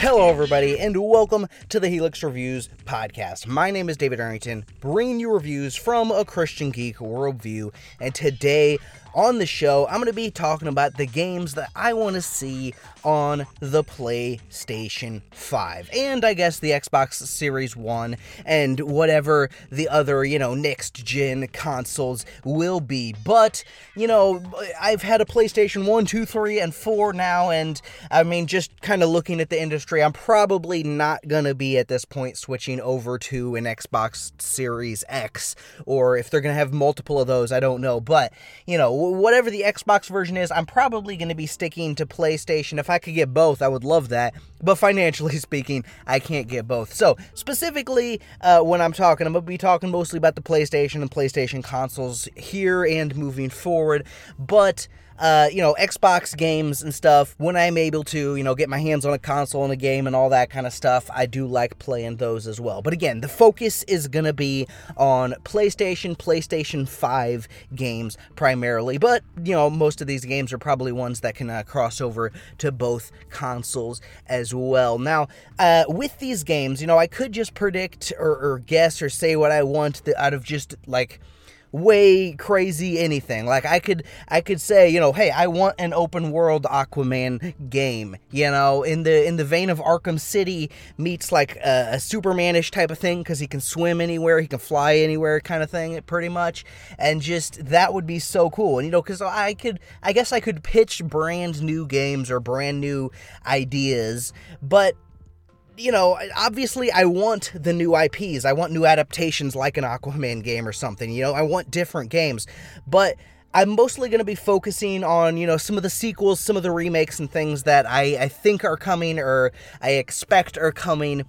Hello, everybody, and welcome to the Helix Reviews podcast. My name is David Arrington, bringing you reviews from a Christian geek worldview. And today on the show, I'm going to be talking about the games that I want to see on the PlayStation 5 and I guess the Xbox Series 1 and whatever the other, you know, next gen consoles will be. But, you know, I've had a PlayStation 1, 2, 3, and 4 now, and I mean, just kind of looking at the industry, I'm probably not going to be at this point switching over to an Xbox Series X, or if they're going to have multiple of those, I don't know. But, you know, whatever the Xbox version is, I'm probably going to be sticking to PlayStation. If I could get both, I would love that. But financially speaking, I can't get both. So, specifically, uh, when I'm talking, I'm going to be talking mostly about the PlayStation and PlayStation consoles here and moving forward. But uh, you know, Xbox games and stuff, when I'm able to, you know, get my hands on a console and a game and all that kind of stuff, I do like playing those as well. But again, the focus is going to be on PlayStation, PlayStation 5 games primarily. But, you know, most of these games are probably ones that can uh, cross over to both consoles as well. Now, uh, with these games, you know, I could just predict or, or guess or say what I want out of just like way crazy anything. Like I could I could say, you know, hey, I want an open world Aquaman game, you know, in the in the vein of Arkham City meets like a, a Supermanish type of thing cuz he can swim anywhere, he can fly anywhere kind of thing pretty much. And just that would be so cool. And you know, cuz I could I guess I could pitch brand new games or brand new ideas, but you know, obviously I want the new IPs. I want new adaptations like an Aquaman game or something. You know, I want different games. But I'm mostly going to be focusing on, you know, some of the sequels, some of the remakes and things that I, I think are coming or I expect are coming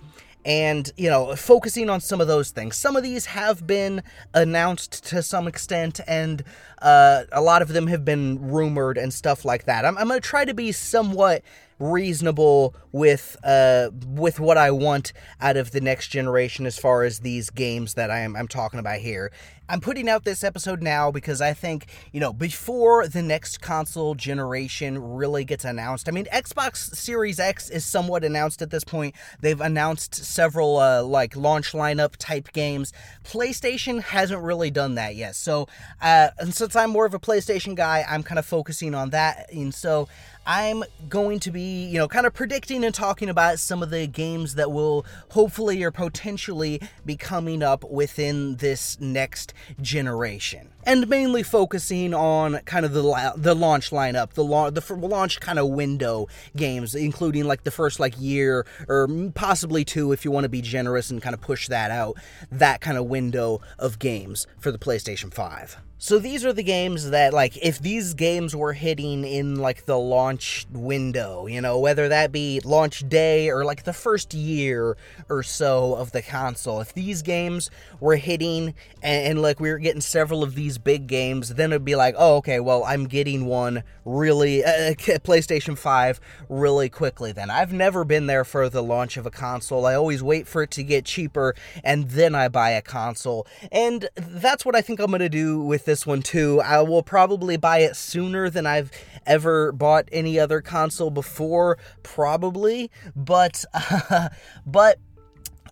and you know focusing on some of those things some of these have been announced to some extent and uh, a lot of them have been rumored and stuff like that i'm, I'm going to try to be somewhat reasonable with uh with what I want out of the next generation as far as these games that I am I'm talking about here. I'm putting out this episode now because I think, you know, before the next console generation really gets announced. I mean, Xbox Series X is somewhat announced at this point. They've announced several uh, like launch lineup type games. PlayStation hasn't really done that yet. So, uh, and since I'm more of a PlayStation guy, I'm kind of focusing on that. And so I'm going to be, you know, kind of predicting and talking about some of the games that will hopefully or potentially be coming up within this next generation. And mainly focusing on kind of the the launch lineup, the launch the launch kind of window games, including like the first like year or possibly two if you want to be generous and kind of push that out, that kind of window of games for the PlayStation 5. So these are the games that like if these games were hitting in like the launch window, you know, whether that be launch day or like the first year or so of the console, if these games were hitting and, and like we were getting several of these big games, then it'd be like, "Oh, okay, well, I'm getting one really uh, PlayStation 5 really quickly then. I've never been there for the launch of a console. I always wait for it to get cheaper and then I buy a console. And that's what I think I'm going to do with this one too. I will probably buy it sooner than I've ever bought any other console before, probably. But, uh, but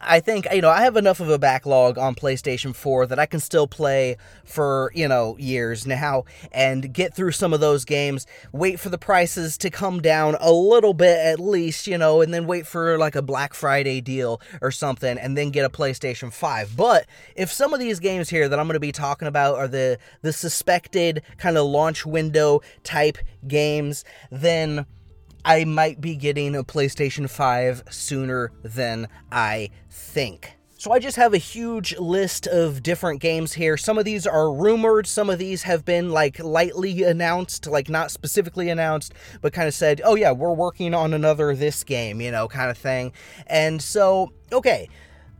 I think, you know, I have enough of a backlog on PlayStation 4 that I can still play for, you know, years now and get through some of those games, wait for the prices to come down a little bit at least, you know, and then wait for like a Black Friday deal or something and then get a PlayStation 5. But if some of these games here that I'm going to be talking about are the the suspected kind of launch window type games, then I might be getting a PlayStation 5 sooner than I think. So I just have a huge list of different games here. Some of these are rumored, some of these have been like lightly announced, like not specifically announced, but kind of said, "Oh yeah, we're working on another this game," you know, kind of thing. And so, okay,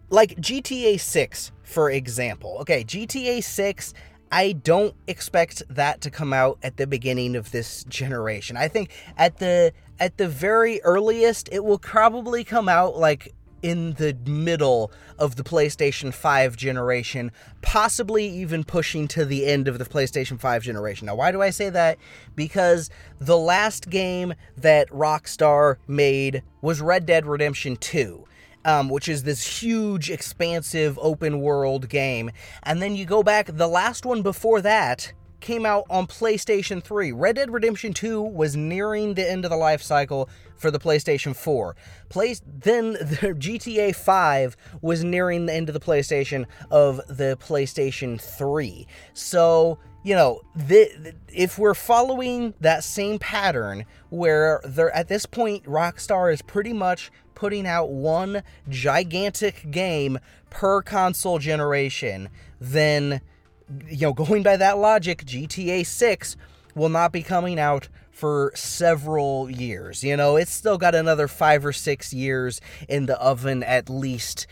like GTA 6 for example. Okay, GTA 6 I don't expect that to come out at the beginning of this generation. I think at the at the very earliest it will probably come out like in the middle of the PlayStation 5 generation, possibly even pushing to the end of the PlayStation 5 generation. Now, why do I say that? Because the last game that Rockstar made was Red Dead Redemption 2. Um, which is this huge, expansive, open world game. And then you go back, the last one before that came out on PlayStation 3. Red Dead Redemption 2 was nearing the end of the life cycle for the PlayStation 4. Play, then the GTA 5 was nearing the end of the PlayStation of the PlayStation 3. So, you know, the, if we're following that same pattern where they're at this point Rockstar is pretty much putting out one gigantic game per console generation, then you know, going by that logic, GTA 6 will not be coming out for several years. You know, it's still got another five or six years in the oven at least,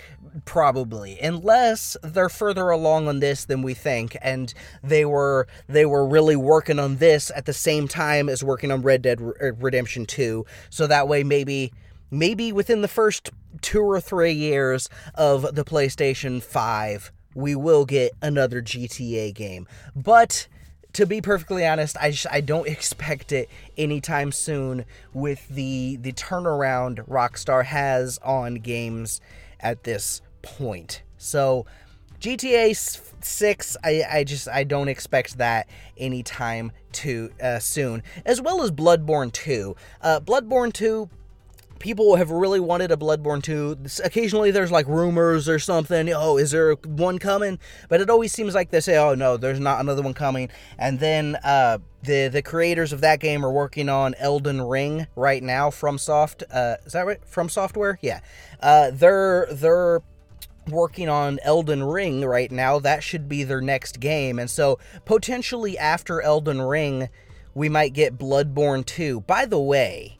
probably, unless they're further along on this than we think, and they were they were really working on this at the same time as working on Red Dead uh, Redemption 2. So that way, maybe maybe within the first two or three years of the PlayStation 5 we will get another GTA game. But to be perfectly honest, I I don't expect it anytime soon with the the turnaround Rockstar has on games at this point. So GTA 6 I, I just I don't expect that anytime too uh, soon as well as Bloodborne 2. Uh, Bloodborne 2 people have really wanted a Bloodborne 2. Occasionally there's like rumors or something. Oh, is there one coming? But it always seems like they say, oh no, there's not another one coming. And then uh, the the creators of that game are working on Elden Ring right now. FromSoft, uh, is that right? From Software, yeah. Uh, they're they're working on Elden Ring right now. That should be their next game, and so potentially after Elden Ring, we might get Bloodborne 2. By the way,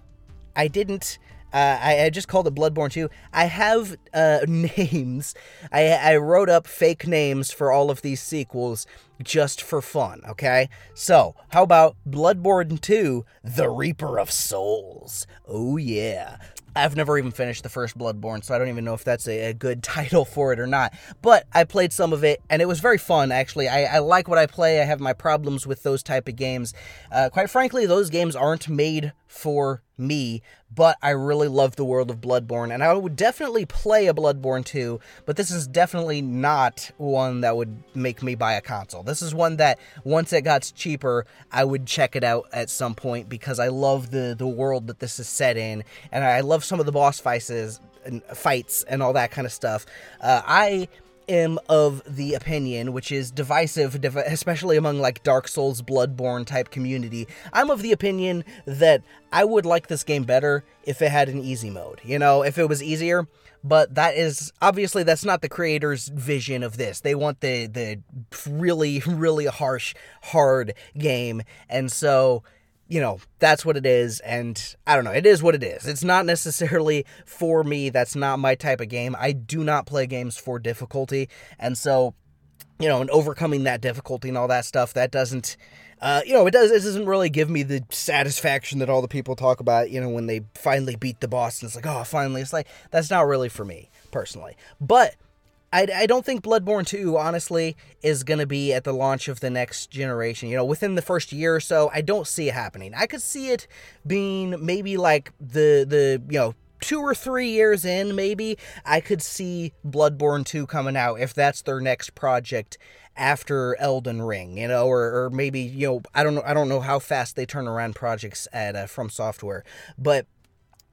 I didn't uh, I, I, just called it Bloodborne 2. I have uh, names. I, I wrote up fake names for all of these sequels just for fun, okay? So, how about Bloodborne 2 The Reaper of Souls? Oh, yeah. I've never even finished the first Bloodborne, so I don't even know if that's a, a, good title for it or not. But I played some of it, and it was very fun, actually. I, I like what I play. I have my problems with those type of games. Uh, quite frankly, those games aren't made for me, but I really love the world of Bloodborne, and I would definitely play a Bloodborne 2, but this is definitely not one that would make me buy a console. This is one that, once it got cheaper, I would check it out at some point because I love the, the world that this is set in, and I love some of the boss fights and fights and all that kind of stuff. Uh, I am of the opinion, which is divisive, especially among like Dark Souls, Bloodborne type community. I'm of the opinion that I would like this game better if it had an easy mode. You know, if it was easier. But that is obviously that's not the creator's vision of this. They want the the really really harsh, hard game, and so you know, that's what it is. And I don't know, it is what it is. It's not necessarily for me. That's not my type of game. I do not play games for difficulty. And so, you know, and overcoming that difficulty and all that stuff, that doesn't. Uh, you know, it does. It doesn't really give me the satisfaction that all the people talk about. You know, when they finally beat the boss, and it's like, oh, finally. It's like that's not really for me personally. But I, I don't think Bloodborne 2, honestly, is going to be at the launch of the next generation. You know, within the first year or so, I don't see it happening. I could see it being maybe like the, the you know, two or three years in, maybe, I could see Bloodborne 2 coming out if that's their next project after Elden Ring, you know, or, or maybe, you know, I don't know, I don't know how fast they turn around projects at uh, From Software, but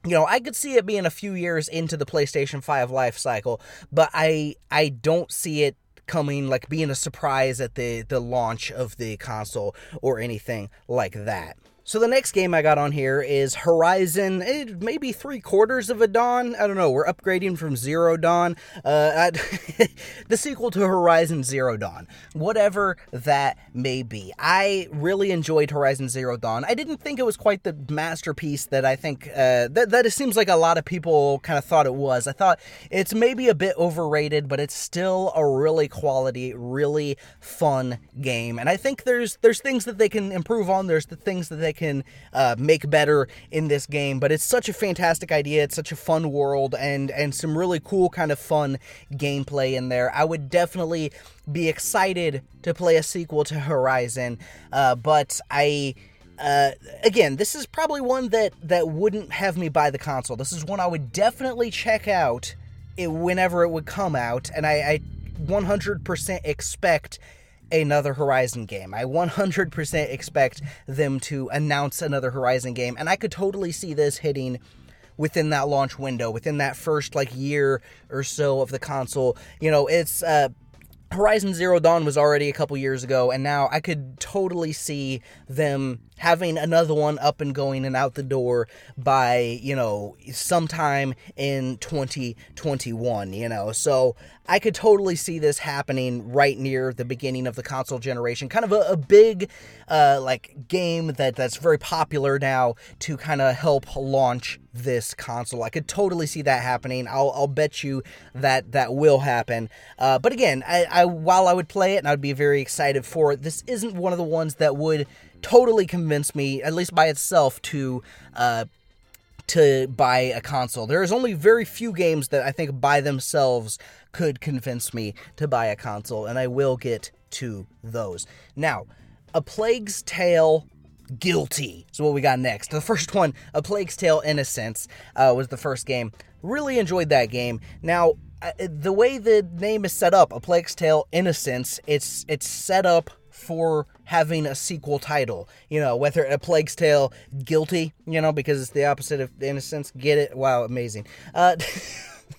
you know, I could see it being a few years into the PlayStation 5 life cycle, but I I don't see it coming like being a surprise at the the launch of the console or anything like that. So the next game I got on here is Horizon, eh, maybe three quarters of a Dawn. I don't know. We're upgrading from Zero Dawn. Uh, the sequel to Horizon Zero Dawn, whatever that may be. I really enjoyed Horizon Zero Dawn. I didn't think it was quite the masterpiece that I think uh, that that it seems like a lot of people kind of thought it was. I thought it's maybe a bit overrated, but it's still a really quality, really fun game. And I think there's there's things that they can improve on. There's the things that they can uh, make better in this game. But it's such a fantastic idea. It's such a fun world and and some really cool kind of fun gameplay in there. I would definitely be excited to play a sequel to Horizon, uh, but I. Uh, again, this is probably one that that wouldn't have me buy the console. This is one I would definitely check out it, whenever it would come out, and I, I 100% expect another Horizon game. I 100% expect them to announce another Horizon game, and I could totally see this hitting within that launch window, within that first like year or so of the console. You know, it's uh, Horizon Zero Dawn was already a couple years ago, and now I could totally see them having another one up and going and out the door by, you know, sometime in 2021, you know. So I could totally see this happening right near the beginning of the console generation. Kind of a, a big, uh, like, game that, that's very popular now to kind of help launch this console. I could totally see that happening. I'll, I'll bet you that that will happen. Uh, but again, I, I, while I would play it and I'd be very excited for it, this isn't one of the ones that would totally convince me, at least by itself, to uh, to buy a console. There's only very few games that I think by themselves could convince me to buy a console, and I will get to those. Now, A Plague's Tale Guilty is what we got next. The first one, A Plague's Tale Innocence, uh, was the first game. Really enjoyed that game. Now, uh, the way the name is set up, A Plague's Tale Innocence, it's it's set up for having a sequel title. You know, whether a Plague's Tale Guilty, you know, because it's the opposite of Innocence. Get it? Wow, amazing. Uh,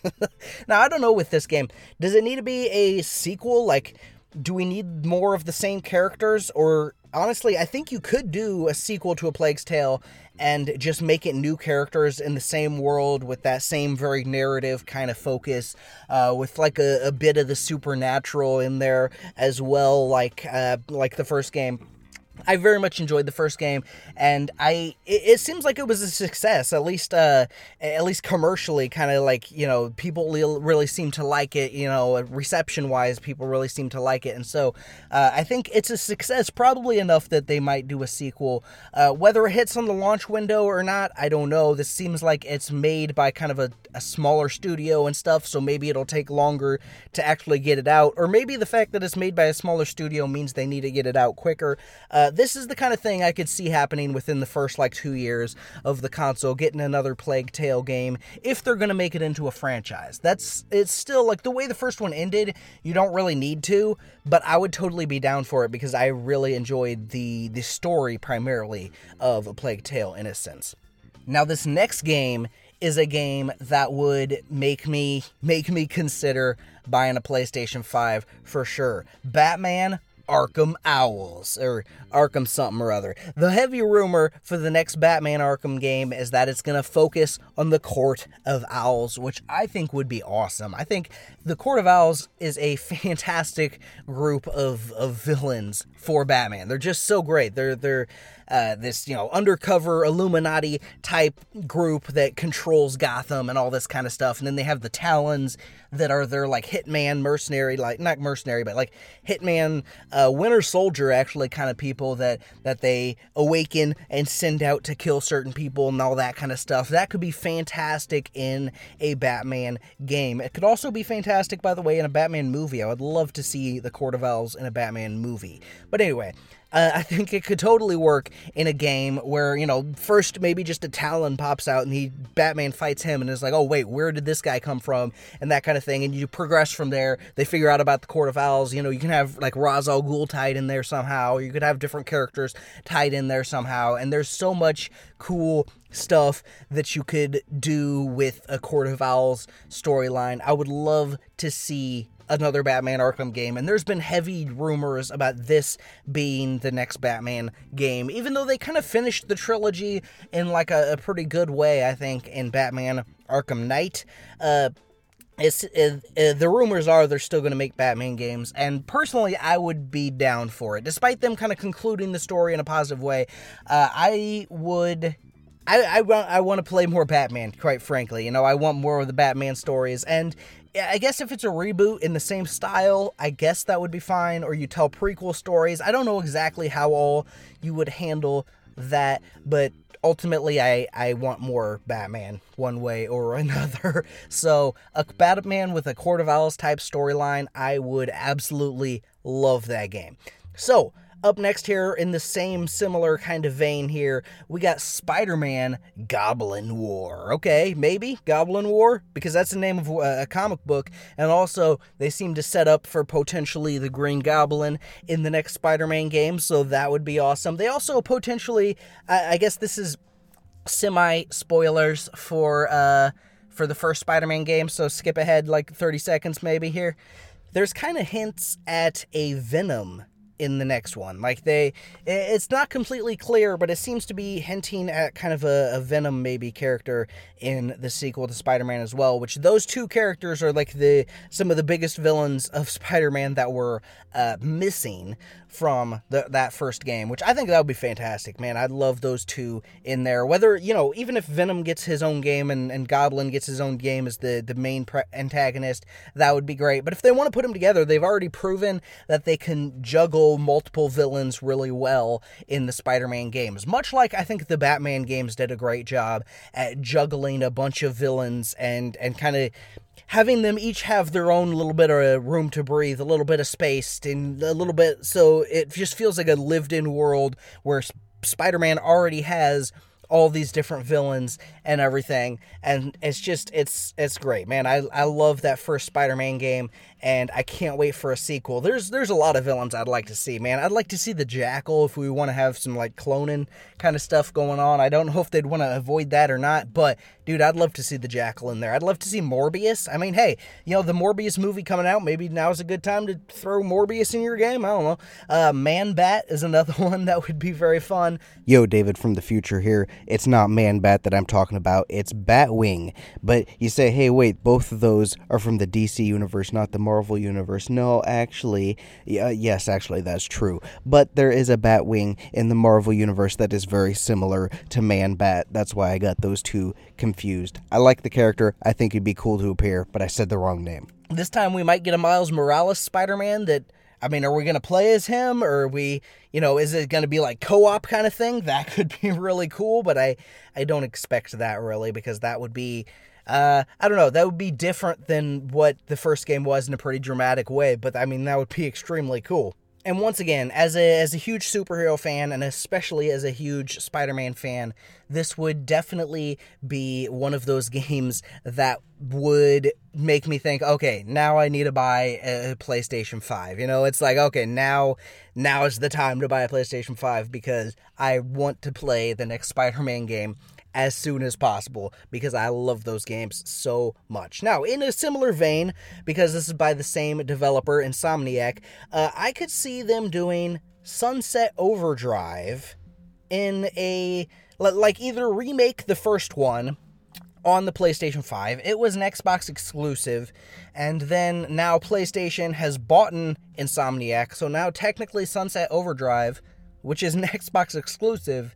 now, I don't know with this game. Does it need to be a sequel? Like, do we need more of the same characters? Or, honestly, I think you could do a sequel to A Plague's Tale and just make it new characters in the same world with that same very narrative kind of focus, uh, with like a, a, bit of the supernatural in there as well, like uh, like the first game. I very much enjoyed the first game, and I it, it seems like it was a success. At least, uh, at least commercially, kind of like you know, people really seem to like it. You know, reception wise, people really seem to like it, and so uh, I think it's a success. Probably enough that they might do a sequel. Uh, whether it hits on the launch window or not, I don't know. This seems like it's made by kind of a, a smaller studio and stuff, so maybe it'll take longer to actually get it out, or maybe the fact that it's made by a smaller studio means they need to get it out quicker. Uh, Uh, this is the kind of thing I could see happening within the first like two years of the console, getting another Plague Tale game if they're gonna make it into a franchise. That's it's still like the way the first one ended. You don't really need to, but I would totally be down for it because I really enjoyed the the story primarily of a Plague Tale Innocence. Now this next game is a game that would make me make me consider buying a PlayStation 5 for sure. Batman Arkham Owls, or Arkham something or other. The heavy rumor for the next Batman Arkham game is that it's going to focus on the Court of Owls, which I think would be awesome. I think the Court of Owls is a fantastic group of, of villains for Batman. They're just so great. They're they're uh, this you know undercover Illuminati type group that controls Gotham and all this kind of stuff, and then they have the Talons that are their like hitman mercenary, like not mercenary, but like hitman, uh, Winter Soldier actually kind of people that that they awaken and send out to kill certain people and all that kind of stuff. That could be fantastic in a Batman game. It could also be fantastic, by the way, in a Batman movie. I would love to see the Court of Owls in a Batman movie. But anyway, uh, I think it could totally work in a game where you know first maybe just a Talon pops out and he Batman fights him and is like, oh wait, where did this guy come from and that kind of thing, and you progress from there. They figure out about the Court of Owls. You know, you can have like Ra's al Ghul tied in there somehow. You could have different characters tied in there somehow, and there's so much cool stuff that you could do with a Court of Owls storyline. I would love to see another Batman Arkham game, and there's been heavy rumors about this being the next Batman game, even though they kind of finished the trilogy in like a, a pretty good way, I think, in Batman Arkham Knight. Uh, it's uh, uh, the rumors are they're still going to make Batman games, and personally, I would be down for it. Despite them kind of concluding the story in a positive way, uh, I would. I, I, I want to play more Batman, quite frankly. You know, I want more of the Batman stories. And I guess if it's a reboot in the same style, I guess that would be fine. Or you tell prequel stories. I don't know exactly how all you would handle that, but ultimately I, I want more Batman one way or another. So a Batman with a Court of Owls type storyline, I would absolutely love that game. So up next here in the same similar kind of vein here, we got Spider-Man Goblin War. Okay, maybe Goblin War because that's the name of uh, a comic book and also they seem to set up for potentially the Green Goblin in the next Spider-Man game, so that would be awesome. They also potentially I, I guess this is semi spoilers for uh for the first Spider-Man game, so skip ahead like 30 seconds maybe here. There's kind of hints at a Venom in the next one. Like they, it's not completely clear, but it seems to be hinting at kind of a, a Venom maybe character in the sequel to Spider-Man as well. Which those two characters are like the some of the biggest villains of Spider-Man that were uh, missing from the, that first game, which I think that would be fantastic, man. I'd love those two in there. Whether, you know, even if Venom gets his own game and, and Goblin gets his own game as the, the main pre- antagonist, that would be great. But if they want to put them together, they've already proven that they can juggle multiple villains really well in the Spider Man games. Much like I think the Batman games did a great job at juggling a bunch of villains and, and kind of having them each have their own little bit of room to breathe, a little bit of space, and a little bit so it just feels like a lived in world where Spider Man already has all these different villains and everything and it's just it's it's great man i i love that first spider-man game and I can't wait for a sequel. There's there's a lot of villains I'd like to see, man. I'd like to see the Jackal if we want to have some like cloning kind of stuff going on. I don't know if they'd want to avoid that or not, but dude, I'd love to see the Jackal in there. I'd love to see Morbius. I mean, hey, you know the Morbius movie coming out. Maybe now's a good time to throw Morbius in your game. I don't know. Uh, Man Bat is another one that would be very fun. Yo, David from the future here. It's not Man Bat that I'm talking about. It's Batwing. But you say, hey, wait, both of those are from the DC universe, not the Marvel Marvel Universe. No, actually, uh, yes, actually, that's true. But there is a Batwing in the Marvel Universe that is very similar to Man Bat. That's why I got those two confused. I like the character. I think it'd be cool to appear, but I said the wrong name. This time we might get a Miles Morales Spider Man that. I mean, are we going to play as him or are we, you know, is it going to be like co-op kind of thing? That could be really cool, but I I don't expect that really because that would be uh, I don't know. That would be different than what the first game was in a pretty dramatic way, but I mean that would be extremely cool. And once again, as a as a huge superhero fan, and especially as a huge Spider-Man fan, this would definitely be one of those games that would make me think, okay, now I need to buy a PlayStation 5. You know, it's like, okay, now now is the time to buy a PlayStation 5 because I want to play the next Spider-Man game as soon as possible because I love those games so much. Now, in a similar vein, because this is by the same developer, Insomniac, uh, I could see them doing Sunset Overdrive in a like either remake the first one on the PlayStation 5. It was an Xbox exclusive, and then now PlayStation has bought Insomniac, so now technically Sunset Overdrive, which is an Xbox exclusive,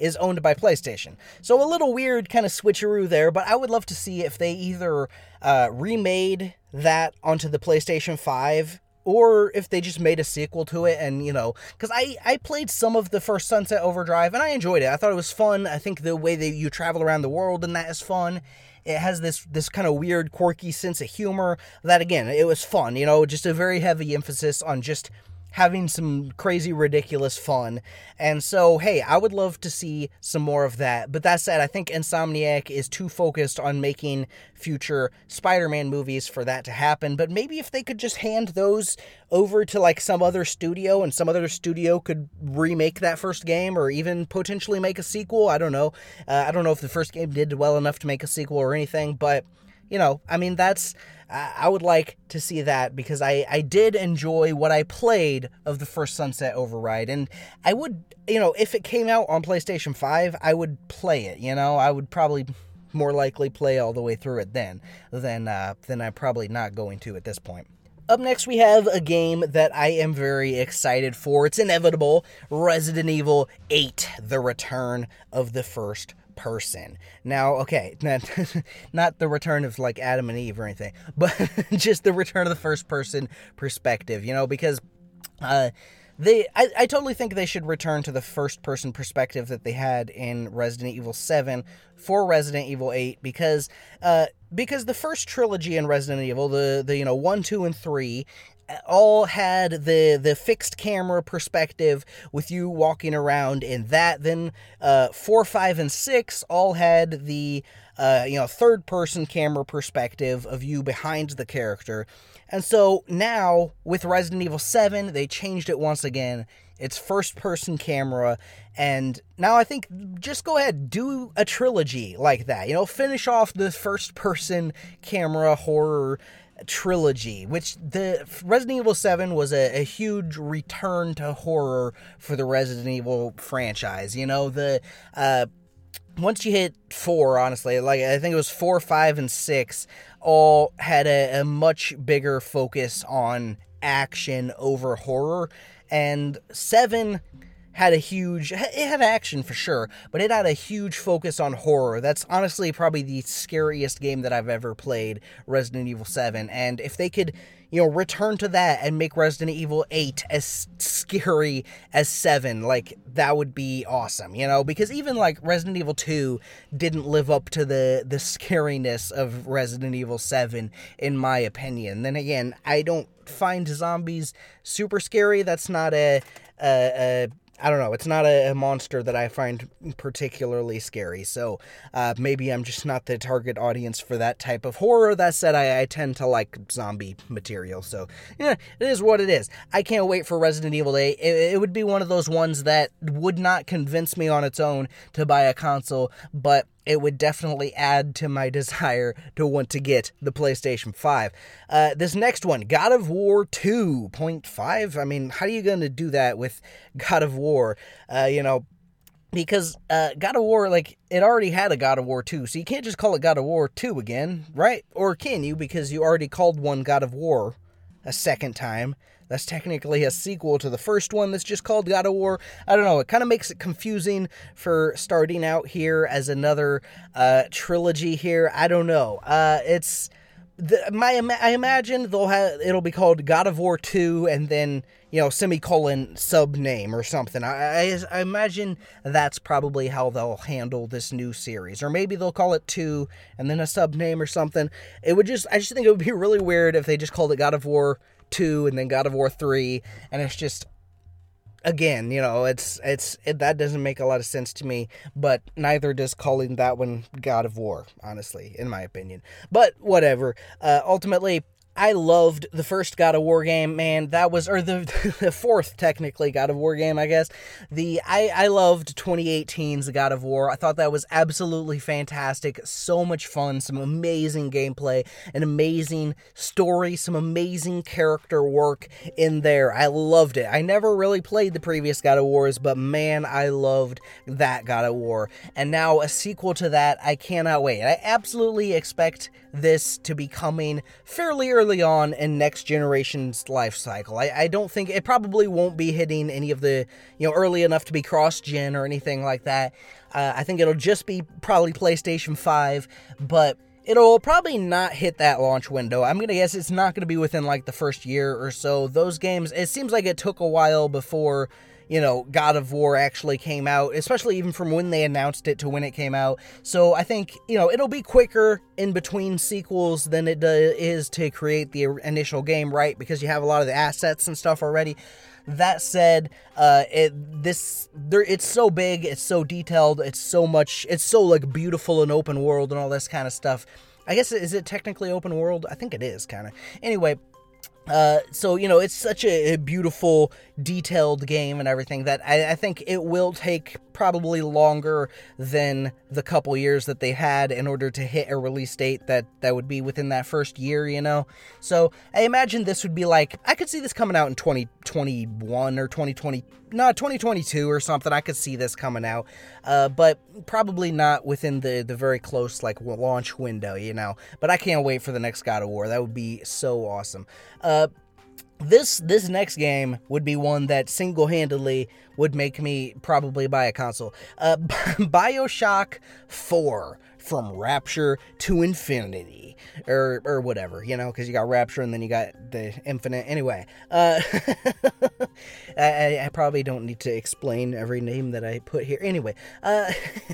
is owned by PlayStation. So a little weird kind of switcheroo there, but I would love to see if they either uh, remade that onto the PlayStation 5 or if they just made a sequel to it and you know because I, I played some of the first sunset overdrive and i enjoyed it. I thought it was fun. I think the way that you travel around the world and that is fun. It has this this kind of weird quirky sense of humor that again it was fun you know just a very heavy emphasis on just having some crazy, ridiculous fun. And so, hey, I would love to see some more of that. But that said, I think Insomniac is too focused on making future Spider Man movies for that to happen. But maybe if they could just hand those over to like some other studio and some other studio could remake that first game or even potentially make a sequel. I don't know. Uh, I don't know if the first game did well enough to make a sequel or anything, but you know, I mean, that's I would like to see that because I, I did enjoy what I played of the first Sunset Overdrive. And I would, you know, if it came out on PlayStation 5, I would play it, you know, I would probably more likely play all the way through it then than, uh, than I'm probably not going to at this point. Up next, we have a game that I am very excited for. It's inevitable Resident Evil 8 The Return of the First person. Now, okay, not, not the return of like Adam and Eve or anything, but just the return of the first person perspective, you know, because uh, they I, I totally think they should return to the first person perspective that they had in Resident Evil 7 for Resident Evil 8 because uh because the first trilogy in Resident Evil the the you know 1 2 and 3 all had the the fixed camera perspective with you walking around in that then uh 4 5 and 6 all had the uh, you know third person camera perspective of you behind the character and so now with Resident Evil 7, they changed it once again. It's first person camera. And now I think just go ahead, do a trilogy like that. You know, finish off the first person camera horror trilogy, which the Resident Evil 7 was a, a, huge return to horror for the Resident Evil franchise. You know, the uh, once you hit four, honestly, like I think it was four, five, and six, all had a, a much bigger focus on action over horror, and seven had a huge it had action for sure but it had a huge focus on horror that's honestly probably the scariest game that i've ever played resident evil 7 and if they could you know, return to that and make Resident Evil 8 as scary as 7. Like, that would be awesome, you know? Because even, like, Resident Evil 2 didn't live up to the, the scariness of Resident Evil 7, in my opinion. Then again, I don't find zombies super scary. That's not a, a, I don't know. It's not a, a, monster that I find particularly scary. So uh, maybe I'm just not the target audience for that type of horror. That said, I, I tend to like zombie material. So yeah, it is what it is. I can't wait for Resident Evil 8. It, it would be one of those ones that would not convince me on its own to buy a console, but it would definitely add to my desire to want to get the PlayStation 5. Uh, this next one, God of War 2.5. I mean, how are you going to do that with God of War? Uh, you know, because uh, God of War, like, it already had a God of War 2, so you can't just call it God of War 2 again, right? Or can you? Because you already called one God of War a second time. That's technically a sequel to the first one that's just called God of War. I don't know. It kind of makes it confusing for starting out here as another uh, trilogy here. I don't know. Uh, it's the, my I imagine they'll have it'll be called God of War 2 and then you know semicolon sub name or something. I, I, I imagine that's probably how they'll handle this new series, or maybe they'll call it 2 and then a sub name or something. It would just I just think it would be really weird if they just called it God of War 2 and then God of War 3 and it's just again, you know, it's it's it, that doesn't make a lot of sense to me, but neither does calling that one God of War, honestly, in my opinion. But whatever. Uh, ultimately, I loved the first God of War game, man. That was, or the, the fourth technically God of War game, I guess. The I I loved 2018's God of War. I thought that was absolutely fantastic. So much fun, some amazing gameplay, an amazing story, some amazing character work in there. I loved it. I never really played the previous God of Wars, but man, I loved that God of War. And now a sequel to that, I cannot wait. I absolutely expect this to be coming fairly early on in next generation's life cycle. I, I don't think it probably won't be hitting any of the, you know, early enough to be cross gen or anything like that. Uh, I think it'll just be probably PlayStation 5, but it'll probably not hit that launch window. I'm going to guess it's not going to be within like the first year or so. Those games, it seems like it took a while before you know, God of War actually came out, especially even from when they announced it to when it came out. So I think, you know, it'll be quicker in between sequels than it is to create the initial game, right? Because you have a lot of the assets and stuff already. That said, uh, it this there it's so big, it's so detailed, it's so much, it's so like beautiful and open world and all this kind of stuff. I guess is it technically open world? I think it is kind of. Anyway, uh, so you know it's such a, a, beautiful detailed game and everything that I, I, think it will take probably longer than the couple years that they had in order to hit a release date that that would be within that first year you know? So i imagine this would be like i could see this coming out in 2021 or 2020 no 2022 or something i could see this coming out. Uh, but probably not within the the very close like launch window you know. But i can't wait for the next god of war. That would be so awesome. Uh, this this next game would be one that single-handedly would make me probably buy a console. Uh, Bioshock 4 from Rapture to Infinity, or or whatever, you know, because you got Rapture and then you got the Infinite. Anyway, uh, I, I, probably don't need to explain every name that I put here. Anyway, uh,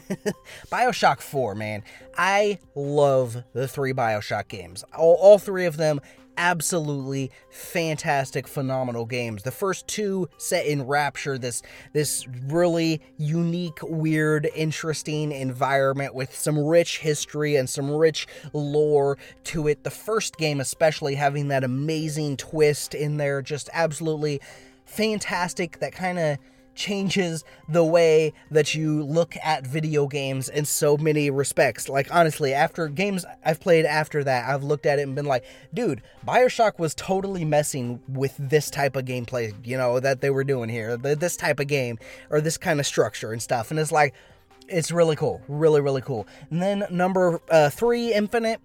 Bioshock 4, man, I love the three Bioshock games. All, all three of them absolutely fantastic, phenomenal games. The first two set in Rapture, this this really unique, weird, interesting environment with some rich history and some rich lore to it. The first game, especially, having that amazing twist in there, just absolutely fantastic. That kind of changes the way that you look at video games in so many respects. Like, honestly, after games I've played after that, I've looked at it and been like, dude, Bioshock was totally messing with this type of gameplay, you know, that they were doing here, this type of game, or this kind of structure and stuff. And it's like, it's really cool. Really, really cool. And then number uh, three, Infinite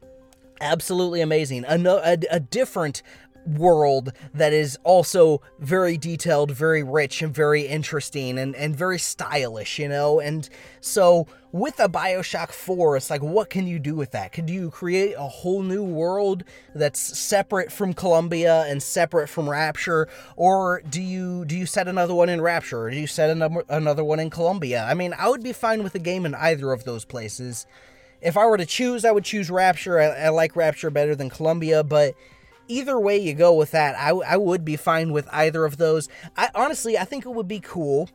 absolutely amazing. A, a, a, different world that is also very detailed, very rich, and very interesting and, and very stylish, you know? And so with a Bioshock 4, it's like, what can you do with that? Could you create a whole new world that's separate from Columbia and separate from Rapture? Or do you do you set another one in Rapture? Or do you set another, another one in Columbia? I mean, I would be fine with a game in either of those places. If I were to choose, I would choose Rapture. I, I like Rapture better than Columbia, but either way you go with that, I, I would be fine with either of those. I honestly, I think it would be cool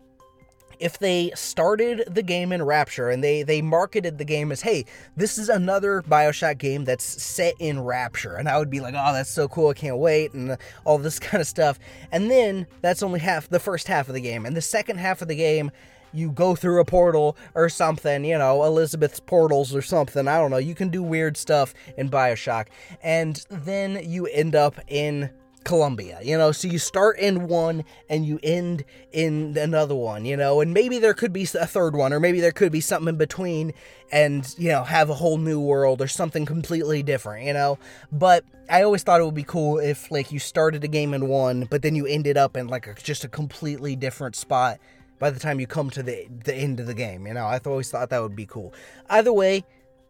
if they started the game in Rapture and they they marketed the game as, hey, this is another Bioshock game that's set in Rapture, and I would be like, oh, that's so cool, I can't wait, and all this kind of stuff. And then that's only half the first half of the game, and the second half of the game you go through a portal or something, you know, Elizabeth's portals or something. I don't know. You can do weird stuff in BioShock. And then you end up in Columbia, you know, so you start in one and you end in another one, you know, and maybe there could be a third one, or maybe there could be something in between and, you know, have a whole new world or something completely different, you know. But I always thought it would be cool if, like, you started a game in one, but then you ended up in, like, a, just a completely different spot by the time you come to the the end of the game. You know, I always thought that would be cool. Either way,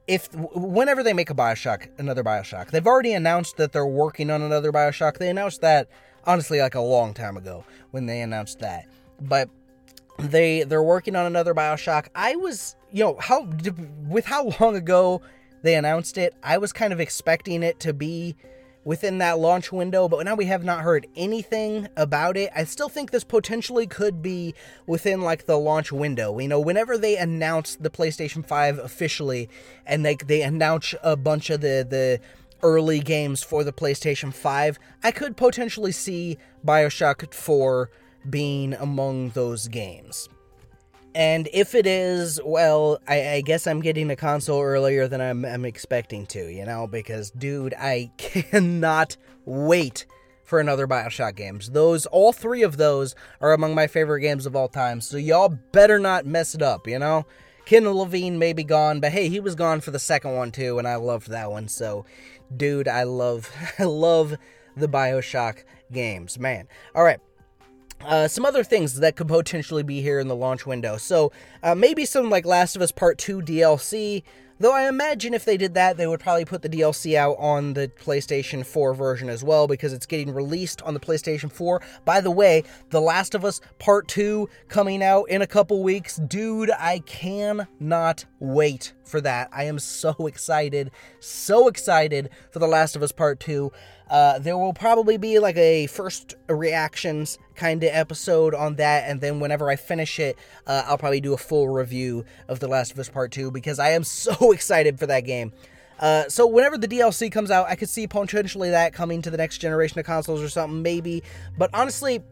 if whenever they make a Bioshock, another Bioshock, they've already announced that they're working on another Bioshock. They announced that honestly like a long time ago when they announced that, but they they're working on another Bioshock. I was you know how with how long ago they announced it, I was kind of expecting it to be within that launch window, but now we have not heard anything about it. I still think this potentially could be within like the launch window. You know, whenever they announce the PlayStation 5 officially and they they announce a bunch of the the early games for the PlayStation 5, I could potentially see BioShock 4 being among those games. And if it is, well, I, I, guess I'm getting a console earlier than I'm, I'm expecting to, you know, because, dude, I cannot wait for another Bioshock games. Those, all three of those are among my favorite games of all time, so y'all better not mess it up, you know? Ken Levine may be gone, but hey, he was gone for the second one too, and I loved that one. So, dude, I love, I love the Bioshock games, man. All right, uh, some other things that could potentially be here in the launch window. So uh, maybe some like Last of Us Part 2 DLC. Though I imagine if they did that, they would probably put the DLC out on the PlayStation 4 version as well because it's getting released on the PlayStation 4. By the way, The Last of Us Part 2 coming out in a couple weeks. Dude, I cannot wait for that. I am so excited. So excited for The Last of Us Part 2. Uh, there will probably be like a first reactions kind of episode on that, and then whenever I finish it, uh, I'll probably do a full review of The Last of Us Part 2 because I am so excited for that game. Uh, so whenever the DLC comes out, I could see potentially that coming to the next generation of consoles or something, maybe. But honestly,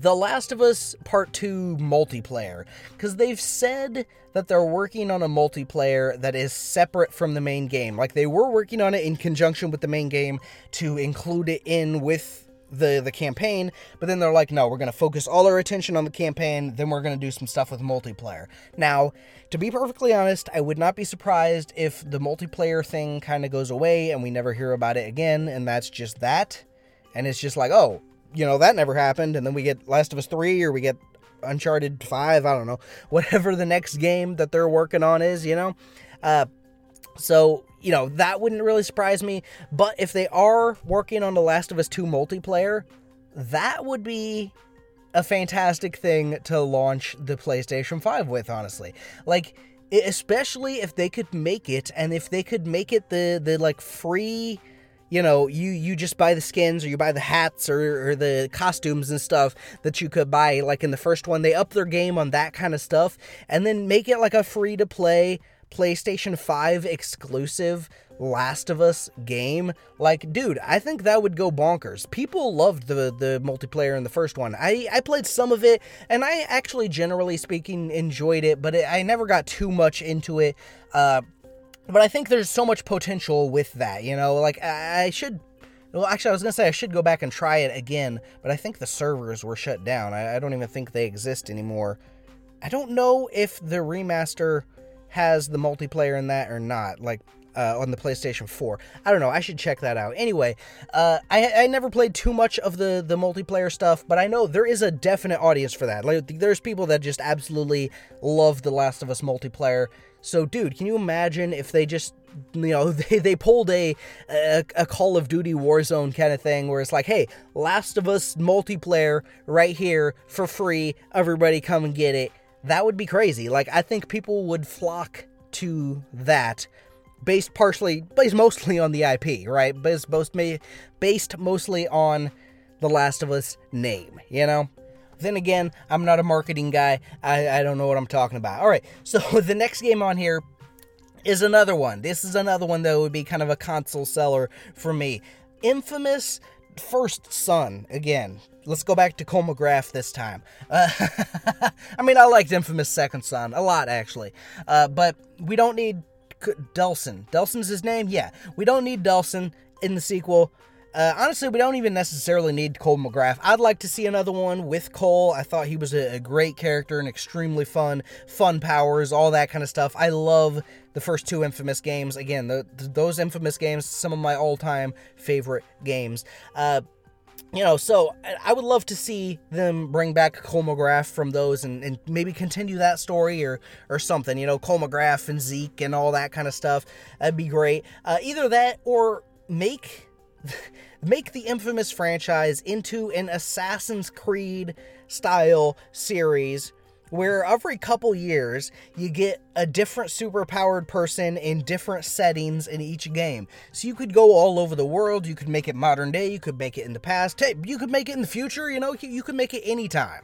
the Last of Us Part 2 multiplayer, because they've said that they're working on a multiplayer that is separate from the main game. Like they were working on it in conjunction with the main game to include it in with the the campaign, but then they're like, no, we're gonna focus all our attention on the campaign, then we're gonna do some stuff with multiplayer. Now, to be perfectly honest, I would not be surprised if the multiplayer thing kind of goes away and we never hear about it again, and that's just that. And it's just like, oh, you know, that never happened. And then we get Last of Us 3 or we get Uncharted 5, I don't know, whatever the next game that they're working on is, you know? Uh, so, you know, that wouldn't really surprise me. But if they are working on The Last of Us 2 multiplayer, that would be a fantastic thing to launch the PlayStation 5 with, honestly. Like, especially if they could make it and if they could make it the the like free you know you you just buy the skins or you buy the hats or, or the costumes and stuff that you could buy like in the first one they up their game on that kind of stuff and then make it like a free to play PlayStation 5 exclusive Last of Us game. Like, dude, I think that would go bonkers. People loved the the multiplayer in the first one. I I played some of it, and I actually, generally speaking, enjoyed it, but it, I never got too much into it. Uh, but I think there's so much potential with that. You know, like I, should well, actually, I was gonna say I should go back and try it again, but I think the servers were shut down. I, I, don't even think they exist anymore. I don't know if the remaster has the multiplayer in that or not. Like uh, on the PlayStation 4. I don't know. I should check that out. Anyway, uh, I, I never played too much of the, the multiplayer stuff, but I know there is a definite audience for that. Like, there's people that just absolutely love The Last of Us multiplayer. So, dude, can you imagine if they just, you know, they, they pulled a, a, a Call of Duty Warzone kind of thing where it's like, hey, Last of Us multiplayer right here for free. Everybody come and get it that would be crazy. Like I think people would flock to that based partially based mostly on the IP, right? Based most based mostly on the Last of Us name, you know? Then again, I'm not a marketing guy. I, I don't know what I'm talking about. All right, so the next game on here is another one. This is another one that would be kind of a console seller for me. Infamous First Son again. Let's go back to Cole McGrath this time. Uh, I mean, I liked Infamous Second Son a lot, actually. Uh, but we don't need Delsin. Delsin's his name? Yeah. We don't need Delsin in the sequel. Uh, honestly, we don't even necessarily need Cole McGrath. I'd like to see another one with Cole. I thought he was a, a, great character and extremely fun, fun powers, all that kind of stuff. I love the first two Infamous games. Again, the, the, those Infamous games, some of my all-time favorite games. Uh, you know, so I would love to see them bring back Cole McGrath from those and, and maybe continue that story or or something. You know, Cole McGrath and Zeke and all that kind of stuff. That'd be great. Uh, either that or make make the infamous franchise into an Assassin's Creed style series where every couple years you get a different superpowered person in different settings in each game. So you could go all over the world, you could make it modern day, you could make it in the past, you could make it in the future, you know, you could make it anytime.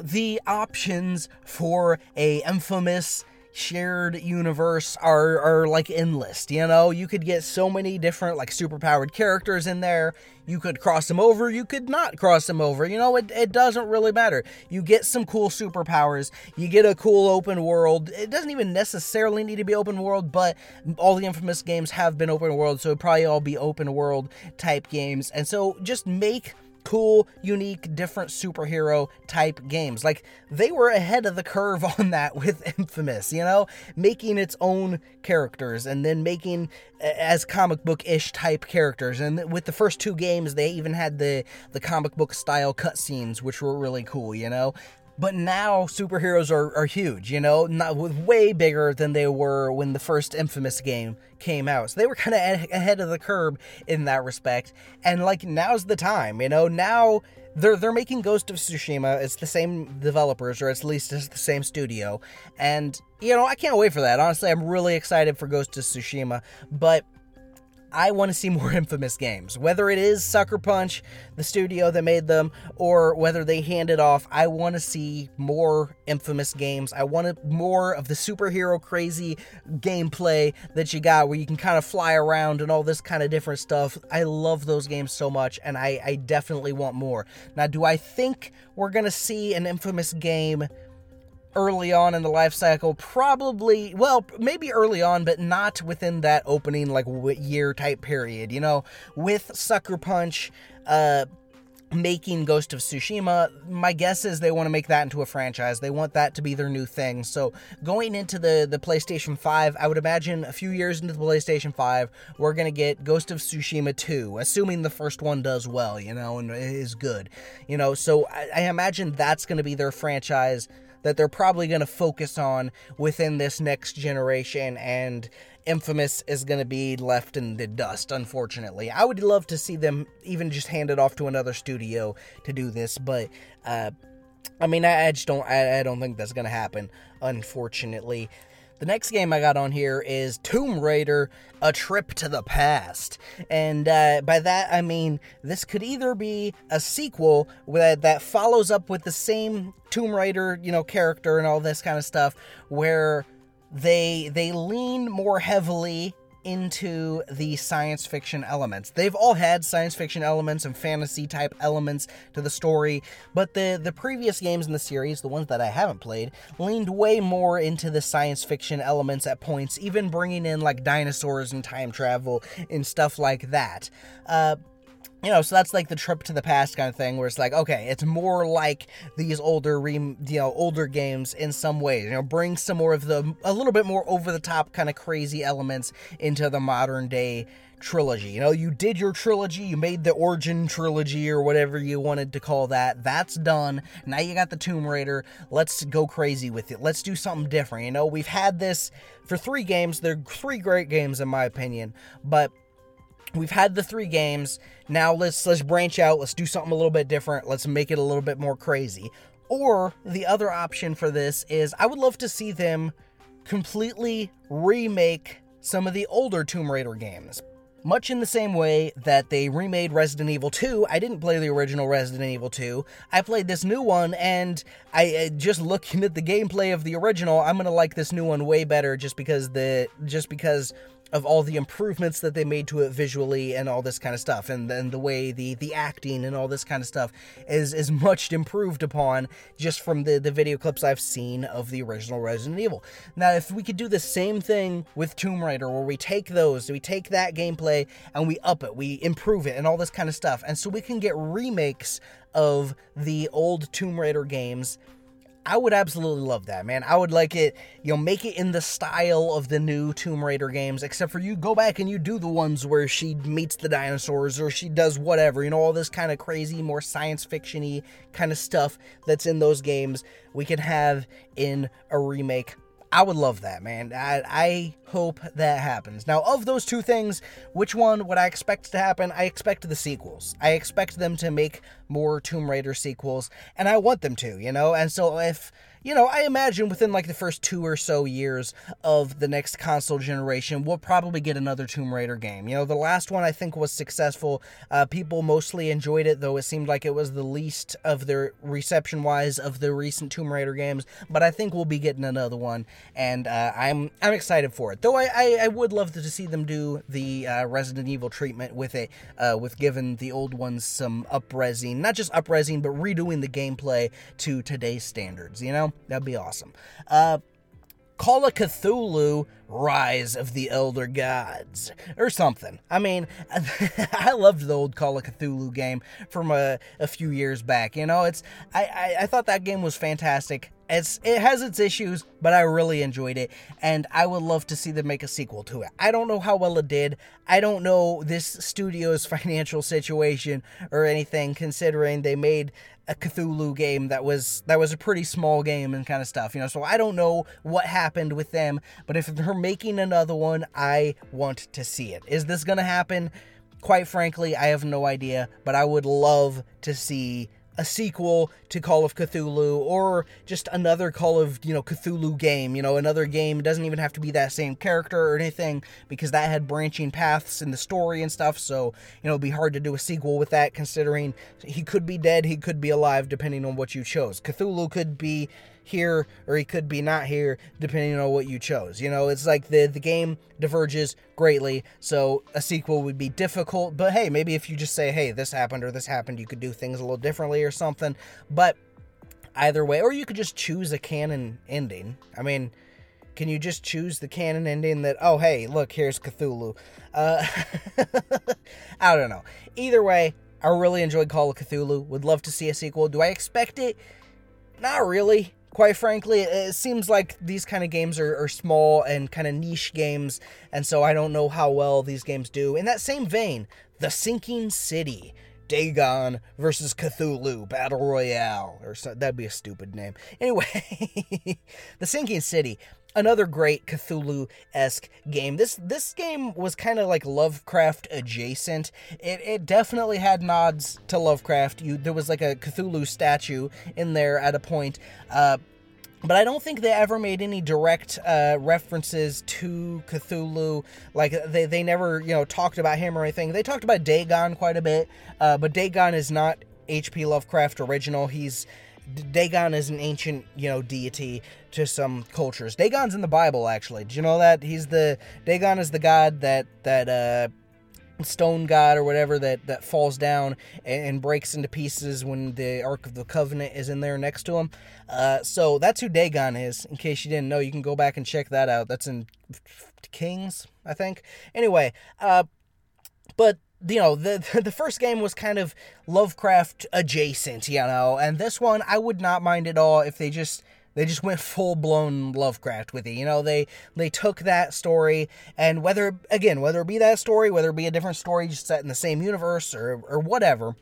The options for a infamous shared universe are are like endless you know? You could get so many different like superpowered characters in there. You could cross them over you could not cross them over you know? It, it doesn't really matter. You get some cool superpowers. You get a cool open world. It doesn't even necessarily need to be open world but all the infamous games have been open world so it probably all be open world type games. And so just make cool, unique, different superhero type games. Like they were ahead of the curve on that with Infamous, you know, making its own characters and then making as comic book ish type characters. And with the first two games, they even had the the comic book style cutscenes, which were really cool, you know. But now superheroes are, are huge, you know, not way bigger than they were when the first Infamous game came out. So they were kind of ahead of the curb in that respect. And like now's the time, you know. Now they're they're making Ghost of Tsushima. It's the same developers, or at least it's the same studio. And you know, I can't wait for that. Honestly, I'm really excited for Ghost of Tsushima. But I want to see more infamous games. Whether it is Sucker Punch, the studio that made them, or whether they hand it off, I want to see more infamous games. I want more of the superhero crazy gameplay that you got where you can kind of fly around and all this kind of different stuff. I love those games so much, and I, I definitely want more. Now, do I think we're going to see an infamous game? Early on in the life cycle probably well maybe early on but not within that opening like year type period you know with sucker punch uh making Ghost of Tsushima, my guess is they want to make that into a franchise. They want that to be their new thing. So going into the the PlayStation 5, I would imagine a few years into the PlayStation 5, we're going to get Ghost of Tsushima 2, assuming the first one does well, you know, and is good. You know, so I, I imagine that's going to be their franchise that they're probably going to focus on within this next generation and Infamous is going to be left in the dust, unfortunately. I would love to see them even just hand it off to another studio to do this, but uh, I mean, I, I just don't. I, I don't think that's going to happen, unfortunately. The next game I got on here is Tomb Raider: A Trip to the Past, and uh, by that I mean this could either be a sequel that that follows up with the same Tomb Raider, you know, character and all this kind of stuff, where they they lean more heavily into the science fiction elements. They've all had science fiction elements and fantasy type elements to the story, but the the previous games in the series, the ones that I haven't played, leaned way more into the science fiction elements at points, even bringing in like dinosaurs and time travel and stuff like that. Uh, you know, so that's like the trip to the past kind of thing, where it's like, okay, it's more like these older, re, you know, older games in some ways. You know, bring some more of the, a little bit more over the top kind of crazy elements into the modern day trilogy. You know, you did your trilogy, you made the Origin trilogy or whatever you wanted to call that. That's done. Now you got the Tomb Raider. Let's go crazy with it. Let's do something different. You know, we've had this for three games. They're three great games in my opinion, but we've had the three games. Now let's let's branch out. Let's do something a little bit different. Let's make it a little bit more crazy. Or the other option for this is i would love to see them completely remake some of the older tomb raider games. Much in the same way that they remade Resident Evil 2, I didn't play the original Resident Evil 2. I played this new one, and I just looking at the gameplay of the original, I'm gonna like this new one way better just because the just because of all the improvements that they made to it visually and all this kind of stuff and then the way the the acting and all this kind of stuff is is much improved upon just from the the video clips I've seen of the original Resident Evil. Now if we could do the same thing with Tomb Raider where we take those, we take that gameplay and we up it, we improve it and all this kind of stuff and so we can get remakes of the old Tomb Raider games I would absolutely love that, man. I would like it, you know, make it in the style of the new Tomb Raider games, except for you go back and you do the ones where she meets the dinosaurs or she does whatever, you know, all this kind of crazy, more science fictiony kind of stuff that's in those games we could have in a remake I would love that, man. I, I hope that happens. Now, of those two things, which one would I expect to happen? I expect the sequels. I expect them to make more Tomb Raider sequels, and I want them to, you know? And so if you know, I imagine within like the first two or so years of the next console generation, we'll probably get another Tomb Raider game. You know, the last one I think was successful. Uh, people mostly enjoyed it, though it seemed like it was the least of their reception wise of the recent Tomb Raider games. But I think we'll be getting another one, and uh, I'm I'm excited for it. Though I, I, I, would love to see them do the uh, Resident Evil treatment with it, uh, with giving the old ones some upresing, not just upresing, but redoing the gameplay to today's standards. You know. That'd be awesome. Uh, Call of Cthulhu Rise of the Elder Gods or something. I mean, I loved the old Call of Cthulhu game from a, a few years back. You know, it's I, I, I thought that game was fantastic. It's it has its issues, but I really enjoyed it, and I would love to see them make a sequel to it. I don't know how well it did. I don't know this studio's financial situation or anything, considering they made a Cthulhu game that was that was a pretty small game and kind of stuff, you know. So I don't know what happened with them, but if they're making another one, I want to see it. Is this gonna happen? Quite frankly, I have no idea, but I would love to see a sequel to Call of Cthulhu or just another Call of, you know, Cthulhu game, you know, another game. It doesn't even have to be that same character or anything because that had branching paths in the story and stuff. So, you know, it'd be hard to do a sequel with that considering he could be dead, he could be alive depending on what you chose. Cthulhu could be here or he could be not here depending on what you chose. You know, it's like the the game diverges greatly, so a sequel would be difficult, but hey, maybe if you just say, "Hey, this happened or this happened," you could do things a little differently or something. But either way, or you could just choose a canon ending. I mean, can you just choose the canon ending that oh hey look here's cthulhu uh, i don't know either way I really enjoyed Call of Cthulhu. Would love to see a sequel. Do I expect it? Not really. Quite frankly, it seems like these kind of games are, are small and kind of niche games, and so I don't know how well these games do. In that same vein, The Sinking City. Dagon versus Cthulhu Battle Royale, or so, that'd be a stupid name. Anyway, The Sinking City another great Cthulhu esque game. This this game was kind of like Lovecraft adjacent. It, it definitely had nods to Lovecraft. You there was like a Cthulhu statue in there at a point. Uh, but I don't think they ever made any direct uh, references to Cthulhu. Like they, they never you know talked about him or anything. They talked about Dagon quite a bit, uh, but Dagon is not H.P. Lovecraft original. He's Dagon is an ancient, you know, deity to some cultures. Dagon's in the Bible, actually. Did you know that he's the Dagon is the god that that uh, stone god or whatever that that falls down and, and, breaks into pieces when the Ark of the Covenant is in there next to him. Uh, so that's who Dagon is. In case you didn't know, you can go back and check that out. That's in Kings, I think. Anyway, uh, but you know the the first game was kind of Lovecraft adjacent, you know, and this one I would not mind at all if they just they just went full blown Lovecraft with it. You know, they they took that story and whether again whether it be that story, whether it be a different story just set in the same universe or or whatever,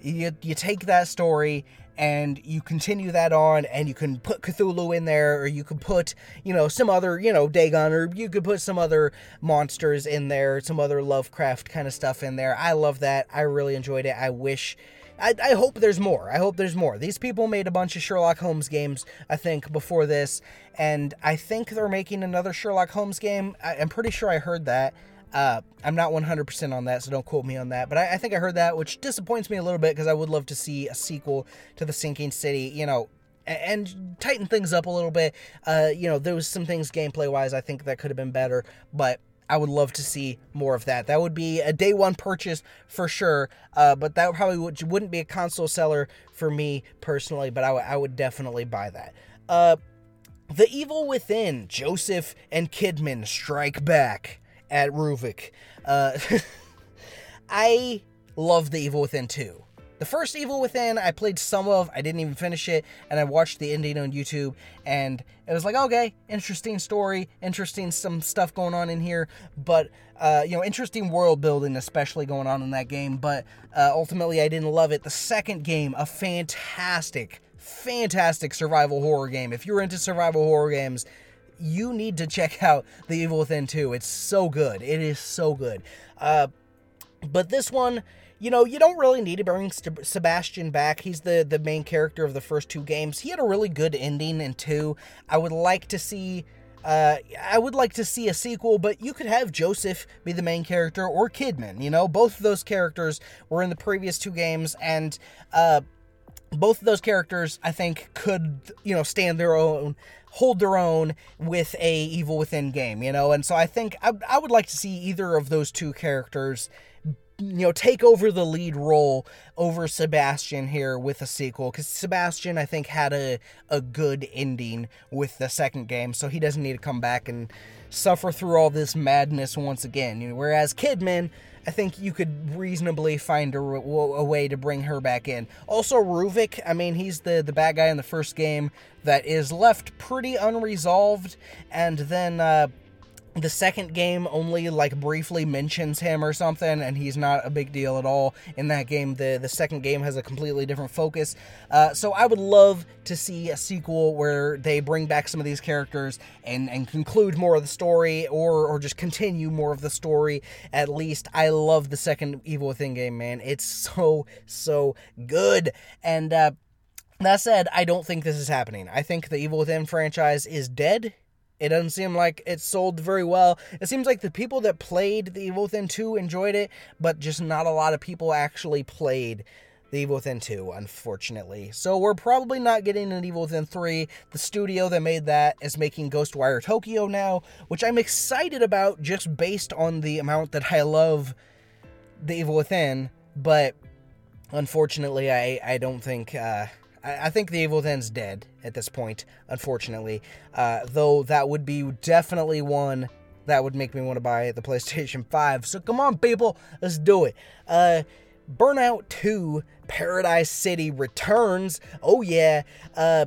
you you take that story and you continue that on and you can put Cthulhu in there or you could put, you know, some other, you know, Dagon or you could put some other monsters in there, some other Lovecraft kind of stuff in there. I love that. I really enjoyed it. I wish I, I, hope there's more. I hope there's more. These people made a bunch of Sherlock Holmes games, I think, before this, and I think they're making another Sherlock Holmes game. I, am pretty sure I heard that. Uh, I'm not 100% on that, so don't quote me on that. But I, I think I heard that, which disappoints me a little bit because I would love to see a sequel to The Sinking City, you know, and, tighten things up a little bit. Uh, you know, there was some things gameplay wise I think that could have been better, but I would love to see more of that. That would be a day one purchase for sure, uh, but that probably would, wouldn't be a console seller for me personally, but I, w- I would definitely buy that. Uh, the Evil Within, Joseph and Kidman strike back at Ruvik. Uh, I love The Evil Within 2. The first Evil Within, I played some of, I didn't even finish it, and I watched the ending on YouTube, and it was like, okay, interesting story, interesting some stuff going on in here, but, uh, you know, interesting world building, especially going on in that game, but uh, ultimately I didn't love it. The second game, a fantastic, fantastic survival horror game. If you're into survival horror games, you need to check out The Evil Within 2. It's so good. It is so good. Uh, but this one, you know, you don't really need to bring Sebastian back. He's the the main character of the first two games. He had a really good ending in two. I would like to see. Uh, I would like to see a sequel, but you could have Joseph be the main character or Kidman. You know, both of those characters were in the previous two games, and uh, both of those characters, I think, could you know stand their own hold their own with a Evil Within game, you know? And so I think I, I would like to see either of those two characters you know take over the lead role over Sebastian here with a sequel cuz Sebastian I think had a a good ending with the second game so he doesn't need to come back and suffer through all this madness once again whereas Kidman I think you could reasonably find a, a, way to bring her back in. Also, Ruvik, I mean, he's the, the bad guy in the first game that is left pretty unresolved, and then uh, the second game only like briefly mentions him or something and he's not a big deal at all in that game. The the second game has a completely different focus. Uh, so i would love to see a sequel where they bring back some of these characters and and conclude more of the story or or just continue more of the story at least. I love the second evil within game man. It's so so good. And uh that said, I don't think this is happening. I think the Evil Within franchise is dead it doesn't seem like it sold very well. It seems like the people that played The Evil Within 2 enjoyed it, but just not a lot of people actually played The Evil Within 2, unfortunately. So we're probably not getting an Evil Within 3. The studio that made that is making Ghostwire Tokyo now, which I'm excited about just based on the amount that I love The Evil Within, but unfortunately, I, I don't think. Uh, I, I think the Evil Within's dead at this point, unfortunately. Uh, though that would be definitely one that would make me want to buy the PlayStation 5. So come on, people, let's do it. Uh, Burnout 2 Paradise City returns. Oh yeah. Uh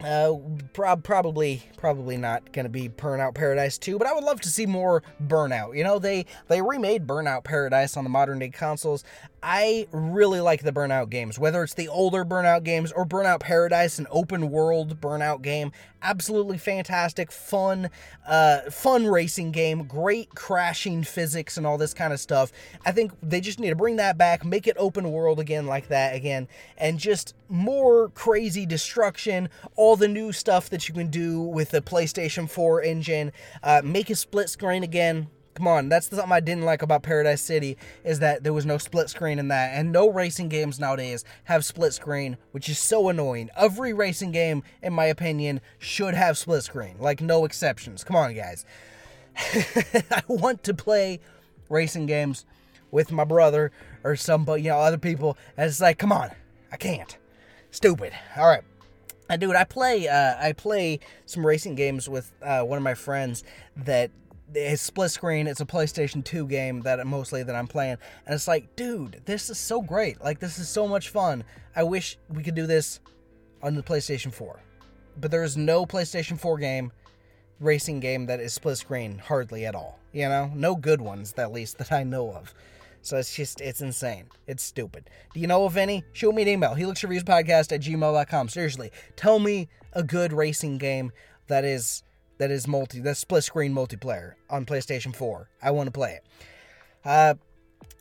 uh, prob- probably, probably not gonna be Burnout Paradise 2, but I would love to see more Burnout. You know, they they remade Burnout Paradise on the modern day consoles. I really like the Burnout games, whether it's the older Burnout games or Burnout Paradise, an open world Burnout game. Absolutely fantastic, fun, uh, fun racing game, great crashing physics and all this kind of stuff. I think they just need to bring that back, make it open world again like that again, and just more crazy destruction, all the new stuff that you can do with the PlayStation 4 engine, uh, make a split screen again Come on, that's the something I didn't like about Paradise City is that there was no split screen in that, and no racing games nowadays have split screen, which is so annoying. Every racing game, in my opinion, should have split screen, like no exceptions. Come on, guys. I want to play racing games with my brother or somebody, you know, other people, and it's like, come on, I can't. Stupid. All right. And dude, I play uh, I play some racing games with uh, one of my friends that it's split screen. It's a PlayStation 2 game that mostly that I'm playing, and it's like, dude, this is so great. Like this is so much fun. I wish we could do this on the PlayStation 4, but there is no PlayStation 4 game, racing game that is split screen hardly at all. You know, no good ones at least that I know of. So it's just, it's insane. It's stupid. Do you know of any? Shoot me an email. HelixReviewsPodcast at gmail.com. Seriously, tell me a good racing game that is that is multi that's split screen multiplayer on PlayStation 4. I want to play it. Uh,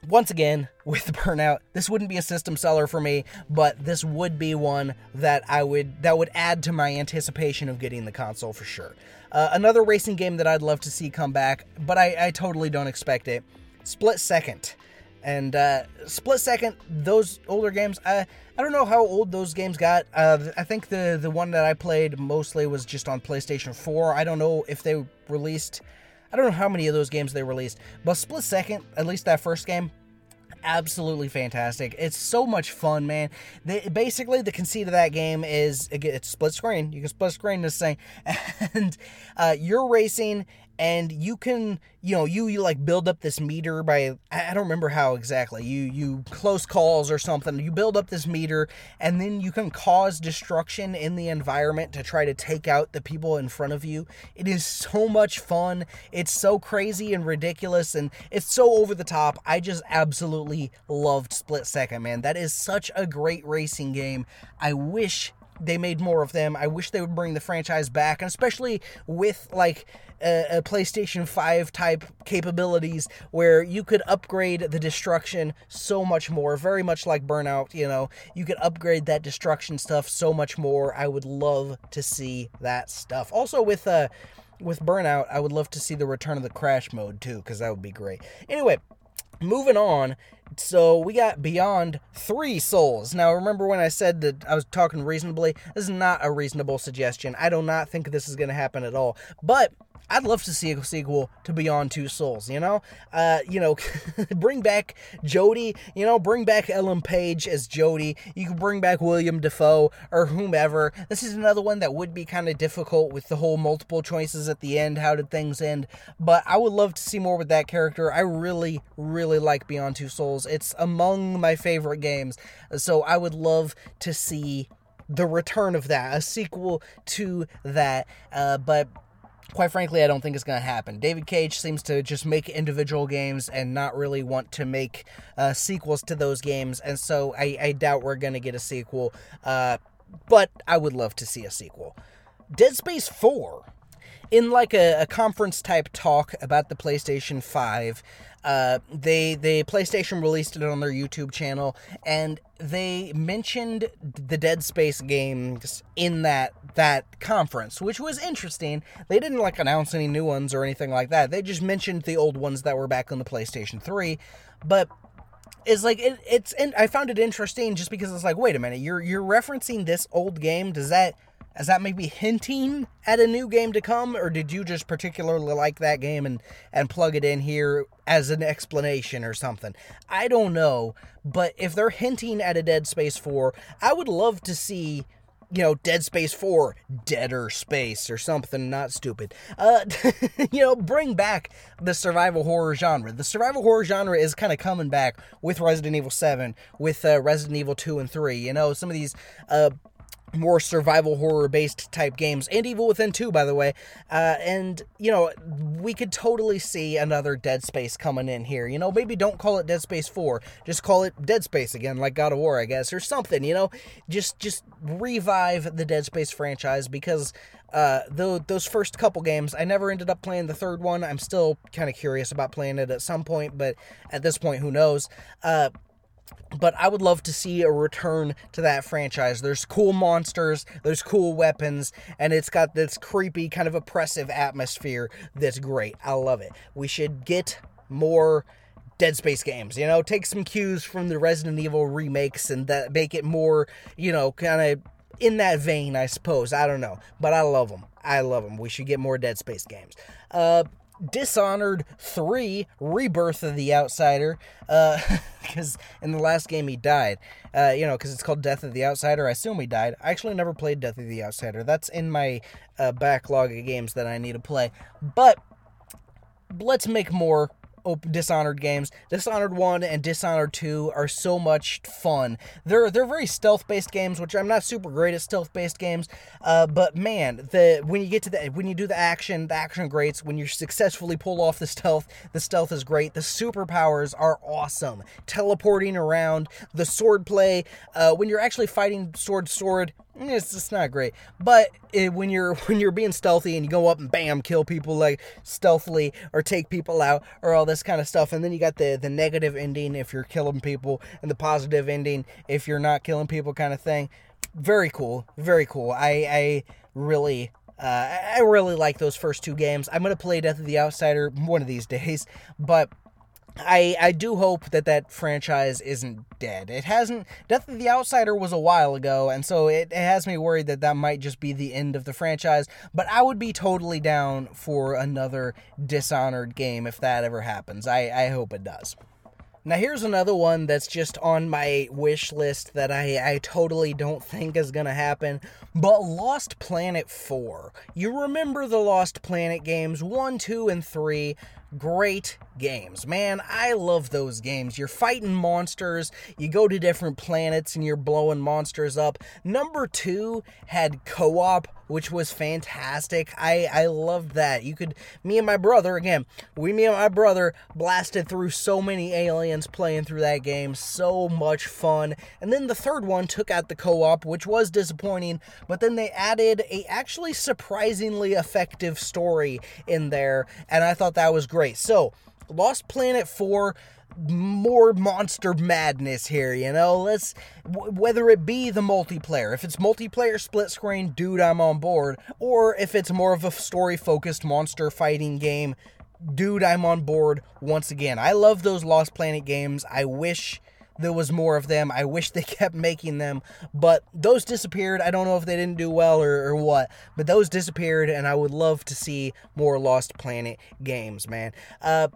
once again, with Burnout, this wouldn't be a system seller for me, but this would be one that I would that would add to my anticipation of getting the console for sure. Uh, another racing game that I'd love to see come back, but I, I totally don't expect it. Split Second. And uh, split second, those older games, I I don't know how old those games got. Uh, I think the the one that I played mostly was just on PlayStation 4. I don't know if they released. I don't know how many of those games they released, but split second, at least that first game, absolutely fantastic. It's so much fun, man. The, basically, the conceit of that game is it's split screen. You can split screen this thing, and uh, you're racing and you can you know you, you like build up this meter by i don't remember how exactly you you close calls or something you build up this meter and then you can cause destruction in the environment to try to take out the people in front of you. It is so much fun. It's so crazy and ridiculous and it's so over the top. I just absolutely loved split second man. That is such a great racing game. I wish they made more of them. I wish they would bring the franchise back, and especially with like a, a, PlayStation 5 type capabilities where you could upgrade the destruction so much more, very much like Burnout, you know, you could upgrade that destruction stuff so much more. I would love to see that stuff. Also with uh with Burnout, I would love to see the return of the crash mode too cuz that would be great. Anyway, moving on so we got beyond three souls. Now, remember when I said that I was talking reasonably? This is not a reasonable suggestion. I do not think this is going to happen at all. But I'd love to see a sequel to Beyond Two Souls, you know? Uh, you know, bring back Jodie. you know, bring back Ellen Page as Jodie. You can bring back William Dafoe or whomever. This is another one that would be kind of difficult with the whole multiple choices at the end. How did things end? But I would love to see more with that character. I really, really like Beyond Two Souls. It's among my favorite games. So I would love to see the return of that, a sequel to that. Uh, but quite frankly, I don't think it's going to happen. David Cage seems to just make individual games and not really want to make uh, sequels to those games, and so I, I doubt we're going to get a sequel. Uh, but I would love to see a sequel. Dead Space 4 in like a, a, conference type talk about the PlayStation 5, uh, they they PlayStation released it on their YouTube channel, and they mentioned the Dead Space games in that that conference, which was interesting. They didn't like announce any new ones or anything like that. They just mentioned the old ones that were back on the PlayStation 3, but it's like it, it's and I found it interesting just because it's like, wait a minute, you're you're referencing this old game. Does that is that maybe hinting at a new game to come, or did you just particularly like that game and, and plug it in here as an explanation or something? I don't know, but if they're hinting at a Dead Space 4, I would love to see you know, Dead Space 4, Deader Space, or something not stupid. Uh, you know, bring back the survival horror genre. The survival horror genre is kind of coming back with Resident Evil 7, with uh, Resident Evil 2 and 3. You know, some of these uh, more survival horror based type games and evil within 2 by the way uh, and you know we could totally see another dead space coming in here you know maybe don't call it dead space 4 just call it dead space again like god of war i guess or something you know just just revive the dead space franchise because uh, the, those first couple games, I never ended up playing the third one. I'm still kind of curious about playing it at some point, but at this point, who knows? Uh, but I would love to see a return to that franchise. There's cool monsters, there's cool weapons, and it's got this creepy, kind of oppressive atmosphere that's great. I love it. We should get more Dead Space games, you know, take some cues from the Resident Evil remakes and that make it more, you know, kind of in that vein, I suppose. I don't know, but I love them. I love them. We should get more Dead Space games. Uh, Dishonored 3 Rebirth of the Outsider because uh, in the last game he died. Uh, you know, because it's called Death of the Outsider. I assume he died. I actually never played Death of the Outsider. That's in my uh, backlog of games that I need to play. But let's make more Dishonored games. Dishonored 1 and Dishonored 2 are so much fun. They're they're very stealth-based games, which I'm not super great at stealth-based games. Uh, but man, the when you get to the when you do the action, the action greats. When you successfully pull off the stealth, the stealth is great. The superpowers are awesome. Teleporting around, the sword play. Uh, when you're actually fighting sword sword, it's just not great. But it, when you're when you're being stealthy and you go up and bam kill people like stealthily or take people out or all this kind of stuff, and then you got the the negative ending if you're killing people and the positive ending if you're not killing people kind of thing. Very cool, very cool. I I really uh, I really like those first two games. I'm gonna play Death of the Outsider one of these days, but I I do hope that that franchise isn't dead. It hasn't. Death of the Outsider was a while ago, and so it, it has me worried that that might just be the end of the franchise. But I would be totally down for another Dishonored game if that ever happens. I I hope it does. Now here's another one that's just on my wish list that I, I totally don't think is gonna happen. But Lost Planet 4. You remember the Lost Planet games 1, 2, and 3 great games. Man, I love those games. You're fighting monsters, you go to different planets and you're blowing monsters up. Number 2 had co-op which was fantastic. I I loved that. You could me and my brother again. We me and my brother blasted through so many aliens playing through that game. So much fun. And then the third one took out the co-op, which was disappointing, but then they added a actually surprisingly effective story in there, and I thought that was great. So, Lost Planet 4 more monster madness here, you know? Let's w- whether it be the multiplayer. If it's multiplayer split screen, dude, I'm on board. Or if it's more of a story focused monster fighting game, dude, I'm on board once again. I love those Lost Planet games. I wish there was more of them. I wish they kept making them, but those disappeared. I don't know if they didn't do well or, or what, but those disappeared, and I would love to see more Lost Planet games, man. Uh,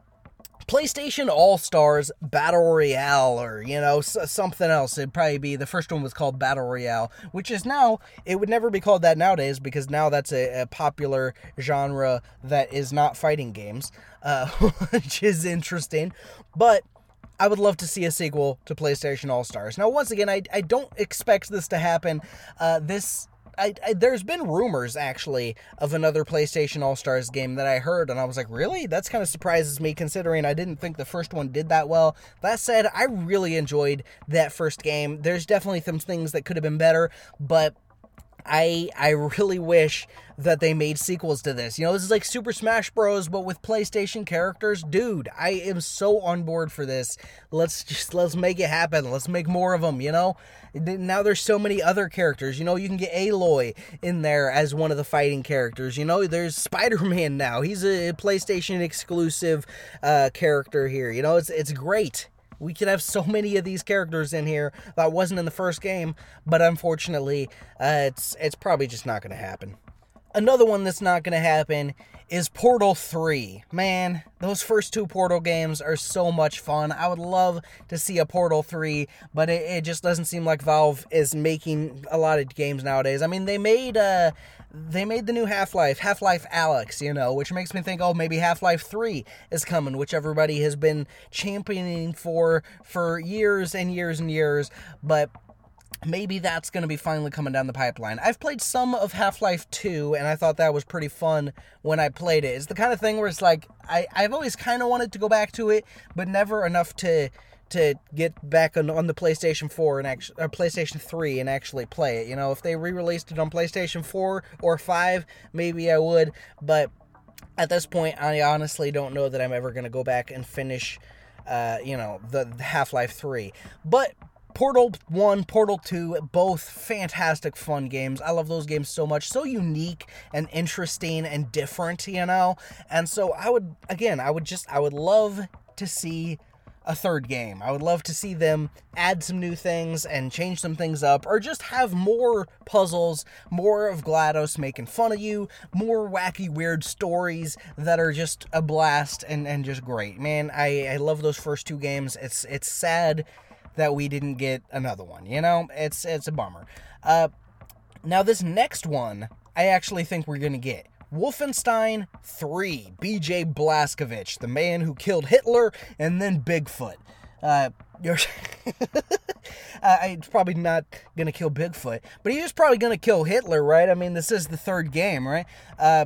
PlayStation All Stars Battle Royale, or you know something else. It'd probably be the first one was called Battle Royale, which is now it would never be called that nowadays because now that's a, a popular genre that is not fighting games, uh, which is interesting. But I would love to see a sequel to PlayStation All Stars. Now, once again, I, I don't expect this to happen. Uh, this I, I, there's been rumors actually of another PlayStation All Stars game that I heard, and I was like, really? That's kind of surprises me considering I didn't think the first one did that well. That said, I really enjoyed that first game. There's definitely some things that could have been better, but I I really wish that they made sequels to this. You know, this is like Super Smash Bros but with PlayStation characters. Dude, I am so on board for this. Let's just let's make it happen. Let's make more of them, you know? Now there's so many other characters. You know, you can get Aloy in there as one of the fighting characters. You know, there's Spider-Man now. He's a PlayStation exclusive uh, character here. You know, it's it's great. We could have so many of these characters in here that wasn't in the first game, but unfortunately, uh, it's it's probably just not going to happen. another one that's not going to happen is Portal 3. Man, those first two Portal games are so much fun. I would love to see a Portal 3, but it, it just doesn't seem like Valve is making a lot of games nowadays. I mean, they made uh they made the new Half-Life, Half-Life Alyx, you know, which makes me think oh maybe Half-Life 3 is coming, which everybody has been championing for for years and years and years, but maybe that's going to be finally coming down the pipeline. I've played some of Half Life 2, and I thought that was pretty fun when I played it. It's the kind of thing where it's like, I, I've always kind of wanted to go back to it, but never enough to to get back on, on the PlayStation 4 and actually or PlayStation 3 and actually play it. You know, if they re-released it on PlayStation 4 or 5, maybe I would, but at this point I honestly don't know that I'm ever going to go back and finish uh, you know, the, the Half-Life 3. But Portal 1, Portal 2, both fantastic fun games. I love those games so much. So unique and interesting and different, you know? And so I would, again, I would just, I would love to see a third game. I would love to see them add some new things and change some things up, or just have more puzzles, more of GLaDOS making fun of you, more wacky, weird stories that are just a blast and, and just great. Man, I, I love those first two games. It's it's sad that we didn't get another one. You know, it's it's a bummer. Uh, now this next one, I actually think we're gonna get. Wolfenstein 3, BJ Blazkowicz, the man who killed Hitler and then Bigfoot. Uh, you're uh, probably not gonna kill Bigfoot, but he was probably gonna kill Hitler, right? I mean, this is the third game, right? Uh,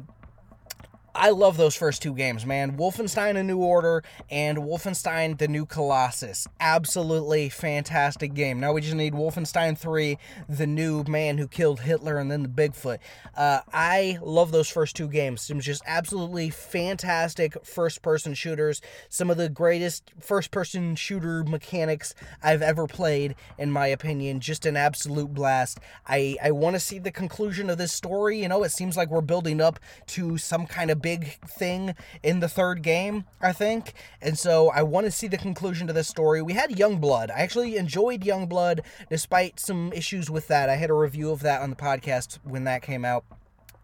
I love those first two games, man. Wolfenstein A New Order and Wolfenstein The New Colossus. Absolutely fantastic game. Now we just need Wolfenstein 3, The New Man Who Killed Hitler, and then the Bigfoot. Uh, I love those first two games. Some just absolutely fantastic first person shooters. Some of the greatest first person shooter mechanics I've ever played, in my opinion. Just an absolute blast. I, I want to see the conclusion of this story. You know, it seems like we're building up to some kind of big thing in the third game, I think. And so I want to see the conclusion to this story. We had Youngblood. I actually enjoyed Youngblood despite some issues with that. I had a review of that on the podcast when that came out.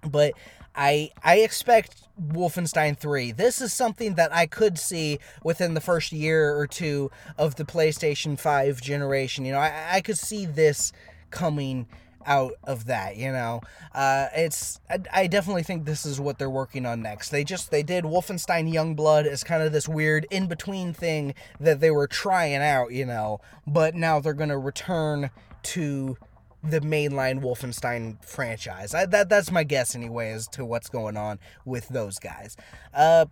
But I I expect Wolfenstein 3. This is something that I could see within the first year or two of the PlayStation 5 generation. You know, I, I could see this coming out of that you know? Uh, it's I, I, definitely think this is what they're working on next. They just they did wolfenstein youngblood as kind of this weird in between thing that they were trying out you know? But now they're gonna return to the mainline wolfenstein franchise. I, that that's my guess anyway as to what's going on with those guys. Uh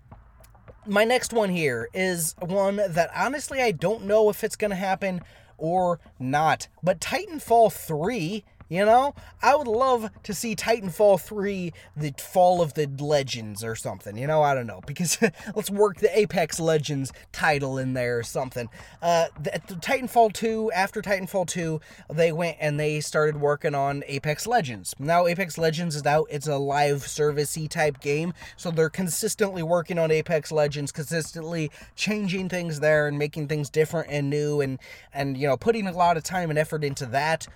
my next one here is one that honestly I don't know if it's going to happen or not. But Titanfall 3 you know, I would love to see Titanfall 3, the Fall of the Legends or something. You know, I don't know. Because let's work the Apex Legends title in there or something. Uh, the, the Titanfall 2, after Titanfall 2, they went and they started working on Apex Legends. Now, Apex Legends is out. It's a live servicey type game. So they're consistently working on Apex Legends, consistently changing things there and making things different and new and, and you know, putting a lot of time and effort into that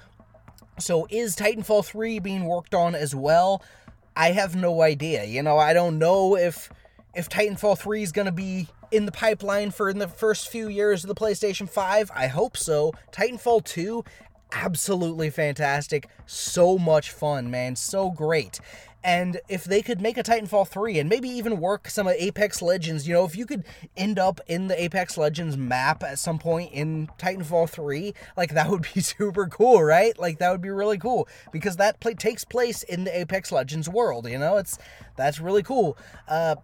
so is Titanfall 3 being worked on as well? I have no idea. You know, I don't know if if Titanfall 3 is going to be in the pipeline for in the first few years of the PlayStation 5. I hope so. Titanfall 2 absolutely fantastic. So much fun, man. So great. And if they could make a Titanfall 3 and maybe even work some of Apex Legends, you know, if you could end up in the Apex Legends map at some point in Titanfall 3, like that would be super cool, right? Like that would be really cool because that play takes place in the Apex Legends world, you know? It's that's really cool. Uh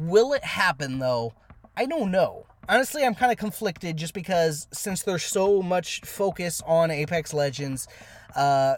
will it happen though? I don't know. Honestly, I'm kind of conflicted just because since there's so much focus on Apex Legends, uh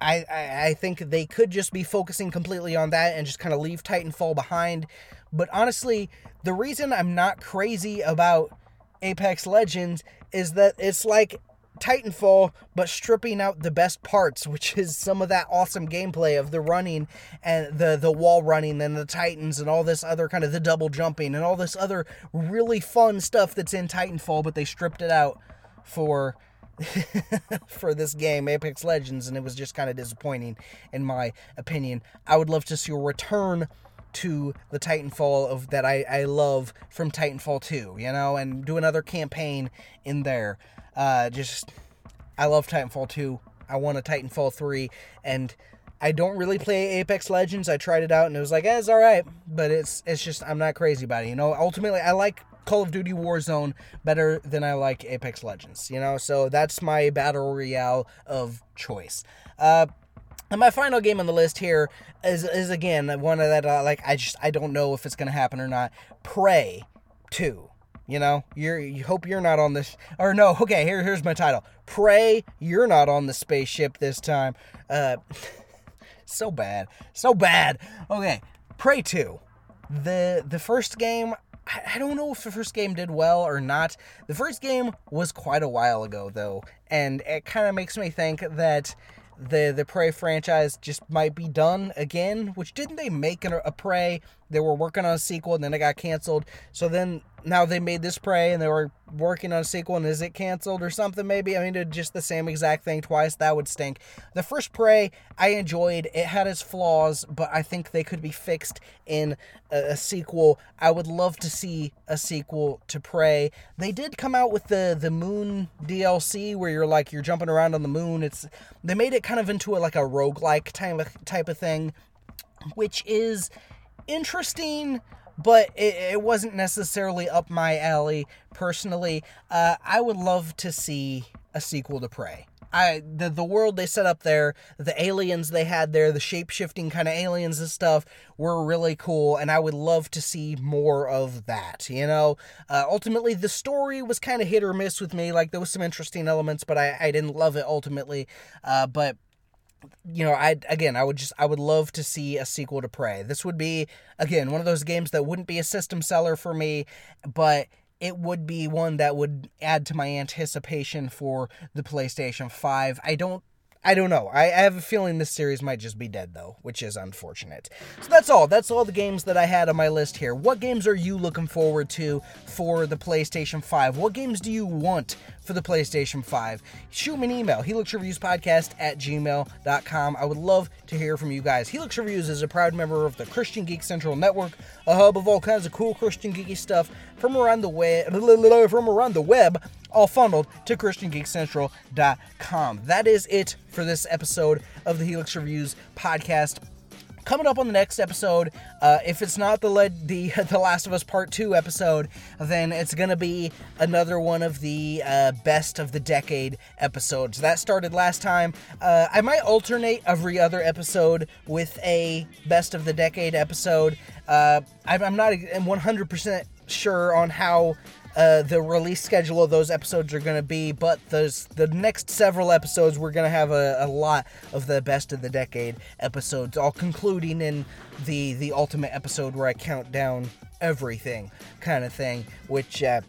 I, I, I think they could just be focusing completely on that and just kind of leave Titanfall behind. But honestly, the reason I'm not crazy about Apex Legends is that it's like Titanfall, but stripping out the best parts, which is some of that awesome gameplay of the running and the the wall running and the Titans and all this other kind of the double jumping and all this other really fun stuff that's in Titanfall, but they stripped it out for for this game, Apex Legends, and it was just kind of disappointing, in my opinion. I would love to see a return to the Titanfall of that I, I love from Titanfall 2, you know, and do another campaign in there. Uh, just, I love Titanfall 2. I want a Titanfall 3, and I don't really play Apex Legends. I tried it out and it was like, eh, it's all right, but it's it's just I'm not crazy about it. You know, ultimately I like Call of Duty Warzone better than I like Apex Legends. You know, so that's my battle royale of choice. Uh, and my final game on the list here is is again one of that uh, like I just I don't know if it's gonna happen or not. Prey two. You know, you're you hope you're not on this or no. Okay, here here's my title. Prey, you're not on the spaceship this time. Uh, so bad, so bad. Okay, Prey two. The the first game I don't know if the first game did well or not. The first game was quite a while ago, though, and it kind of makes me think that the the Prey franchise just might be done again. Which didn't they make a, a Prey? They were working on a sequel, and then it got canceled. So then now they made this Prey, and they were working on a sequel, and is it canceled or something? Maybe I mean, just the same exact thing twice. That would stink. The first Prey I enjoyed. It had its flaws, but I think they could be fixed in a, a sequel. I would love to see a sequel to Prey. They did come out with the the Moon DLC where you're like you're jumping around on the moon. It's they made it kind of into a, like a roguelike type of, type of thing, which is interesting but it, it, wasn't necessarily up my alley personally. Uh, I would love to see a sequel to Prey. I the the world they set up there, the aliens they had there, the shape shifting kind of aliens and stuff were really cool, and I would love to see more of that. You know, uh, ultimately the story was kind of hit or miss with me. Like there was some interesting elements, but I I didn't love it ultimately. Uh, but you know, I again, I would just I would love to see a sequel to Prey. This would be again one of those games that wouldn't be a system seller for me, but it would be one that would add to my anticipation for the PlayStation 5. I don't I don't know. I, I, have a feeling this series might just be dead, though, which is unfortunate. So that's all. That's all the games that I had on my list here. What games are you looking forward to for the PlayStation 5? What games do you want for the PlayStation 5? Shoot me an email, helixreviewspodcast at gmail.com. I would love to hear from you guys. Helix Reviews is a proud member of the Christian Geek Central Network, a hub of all kinds of cool Christian geeky stuff from around the web, from around the web all funneled to ChristianGeekCentral.com. That is it for this episode of the Helix Reviews podcast. Coming up on the next episode, uh, if it's not the lead, the the Last of Us Part Two episode, then it's gonna be another one of the uh, best of the decade episodes. That started last time. Uh, I might alternate every other episode with a best of the decade episode. Uh, I'm not 100% sure on how uh, the release schedule of those episodes are going to be, but those the next several episodes we're going to have a, a, lot of the best of the decade episodes, all concluding in the the ultimate episode where I count down everything, kind of thing, which. Uh,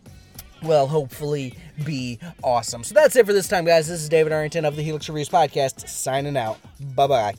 will hopefully be awesome. So that's it for this time, guys. This is David Arrington of the Helix Reviews Podcast, signing out. Bye bye.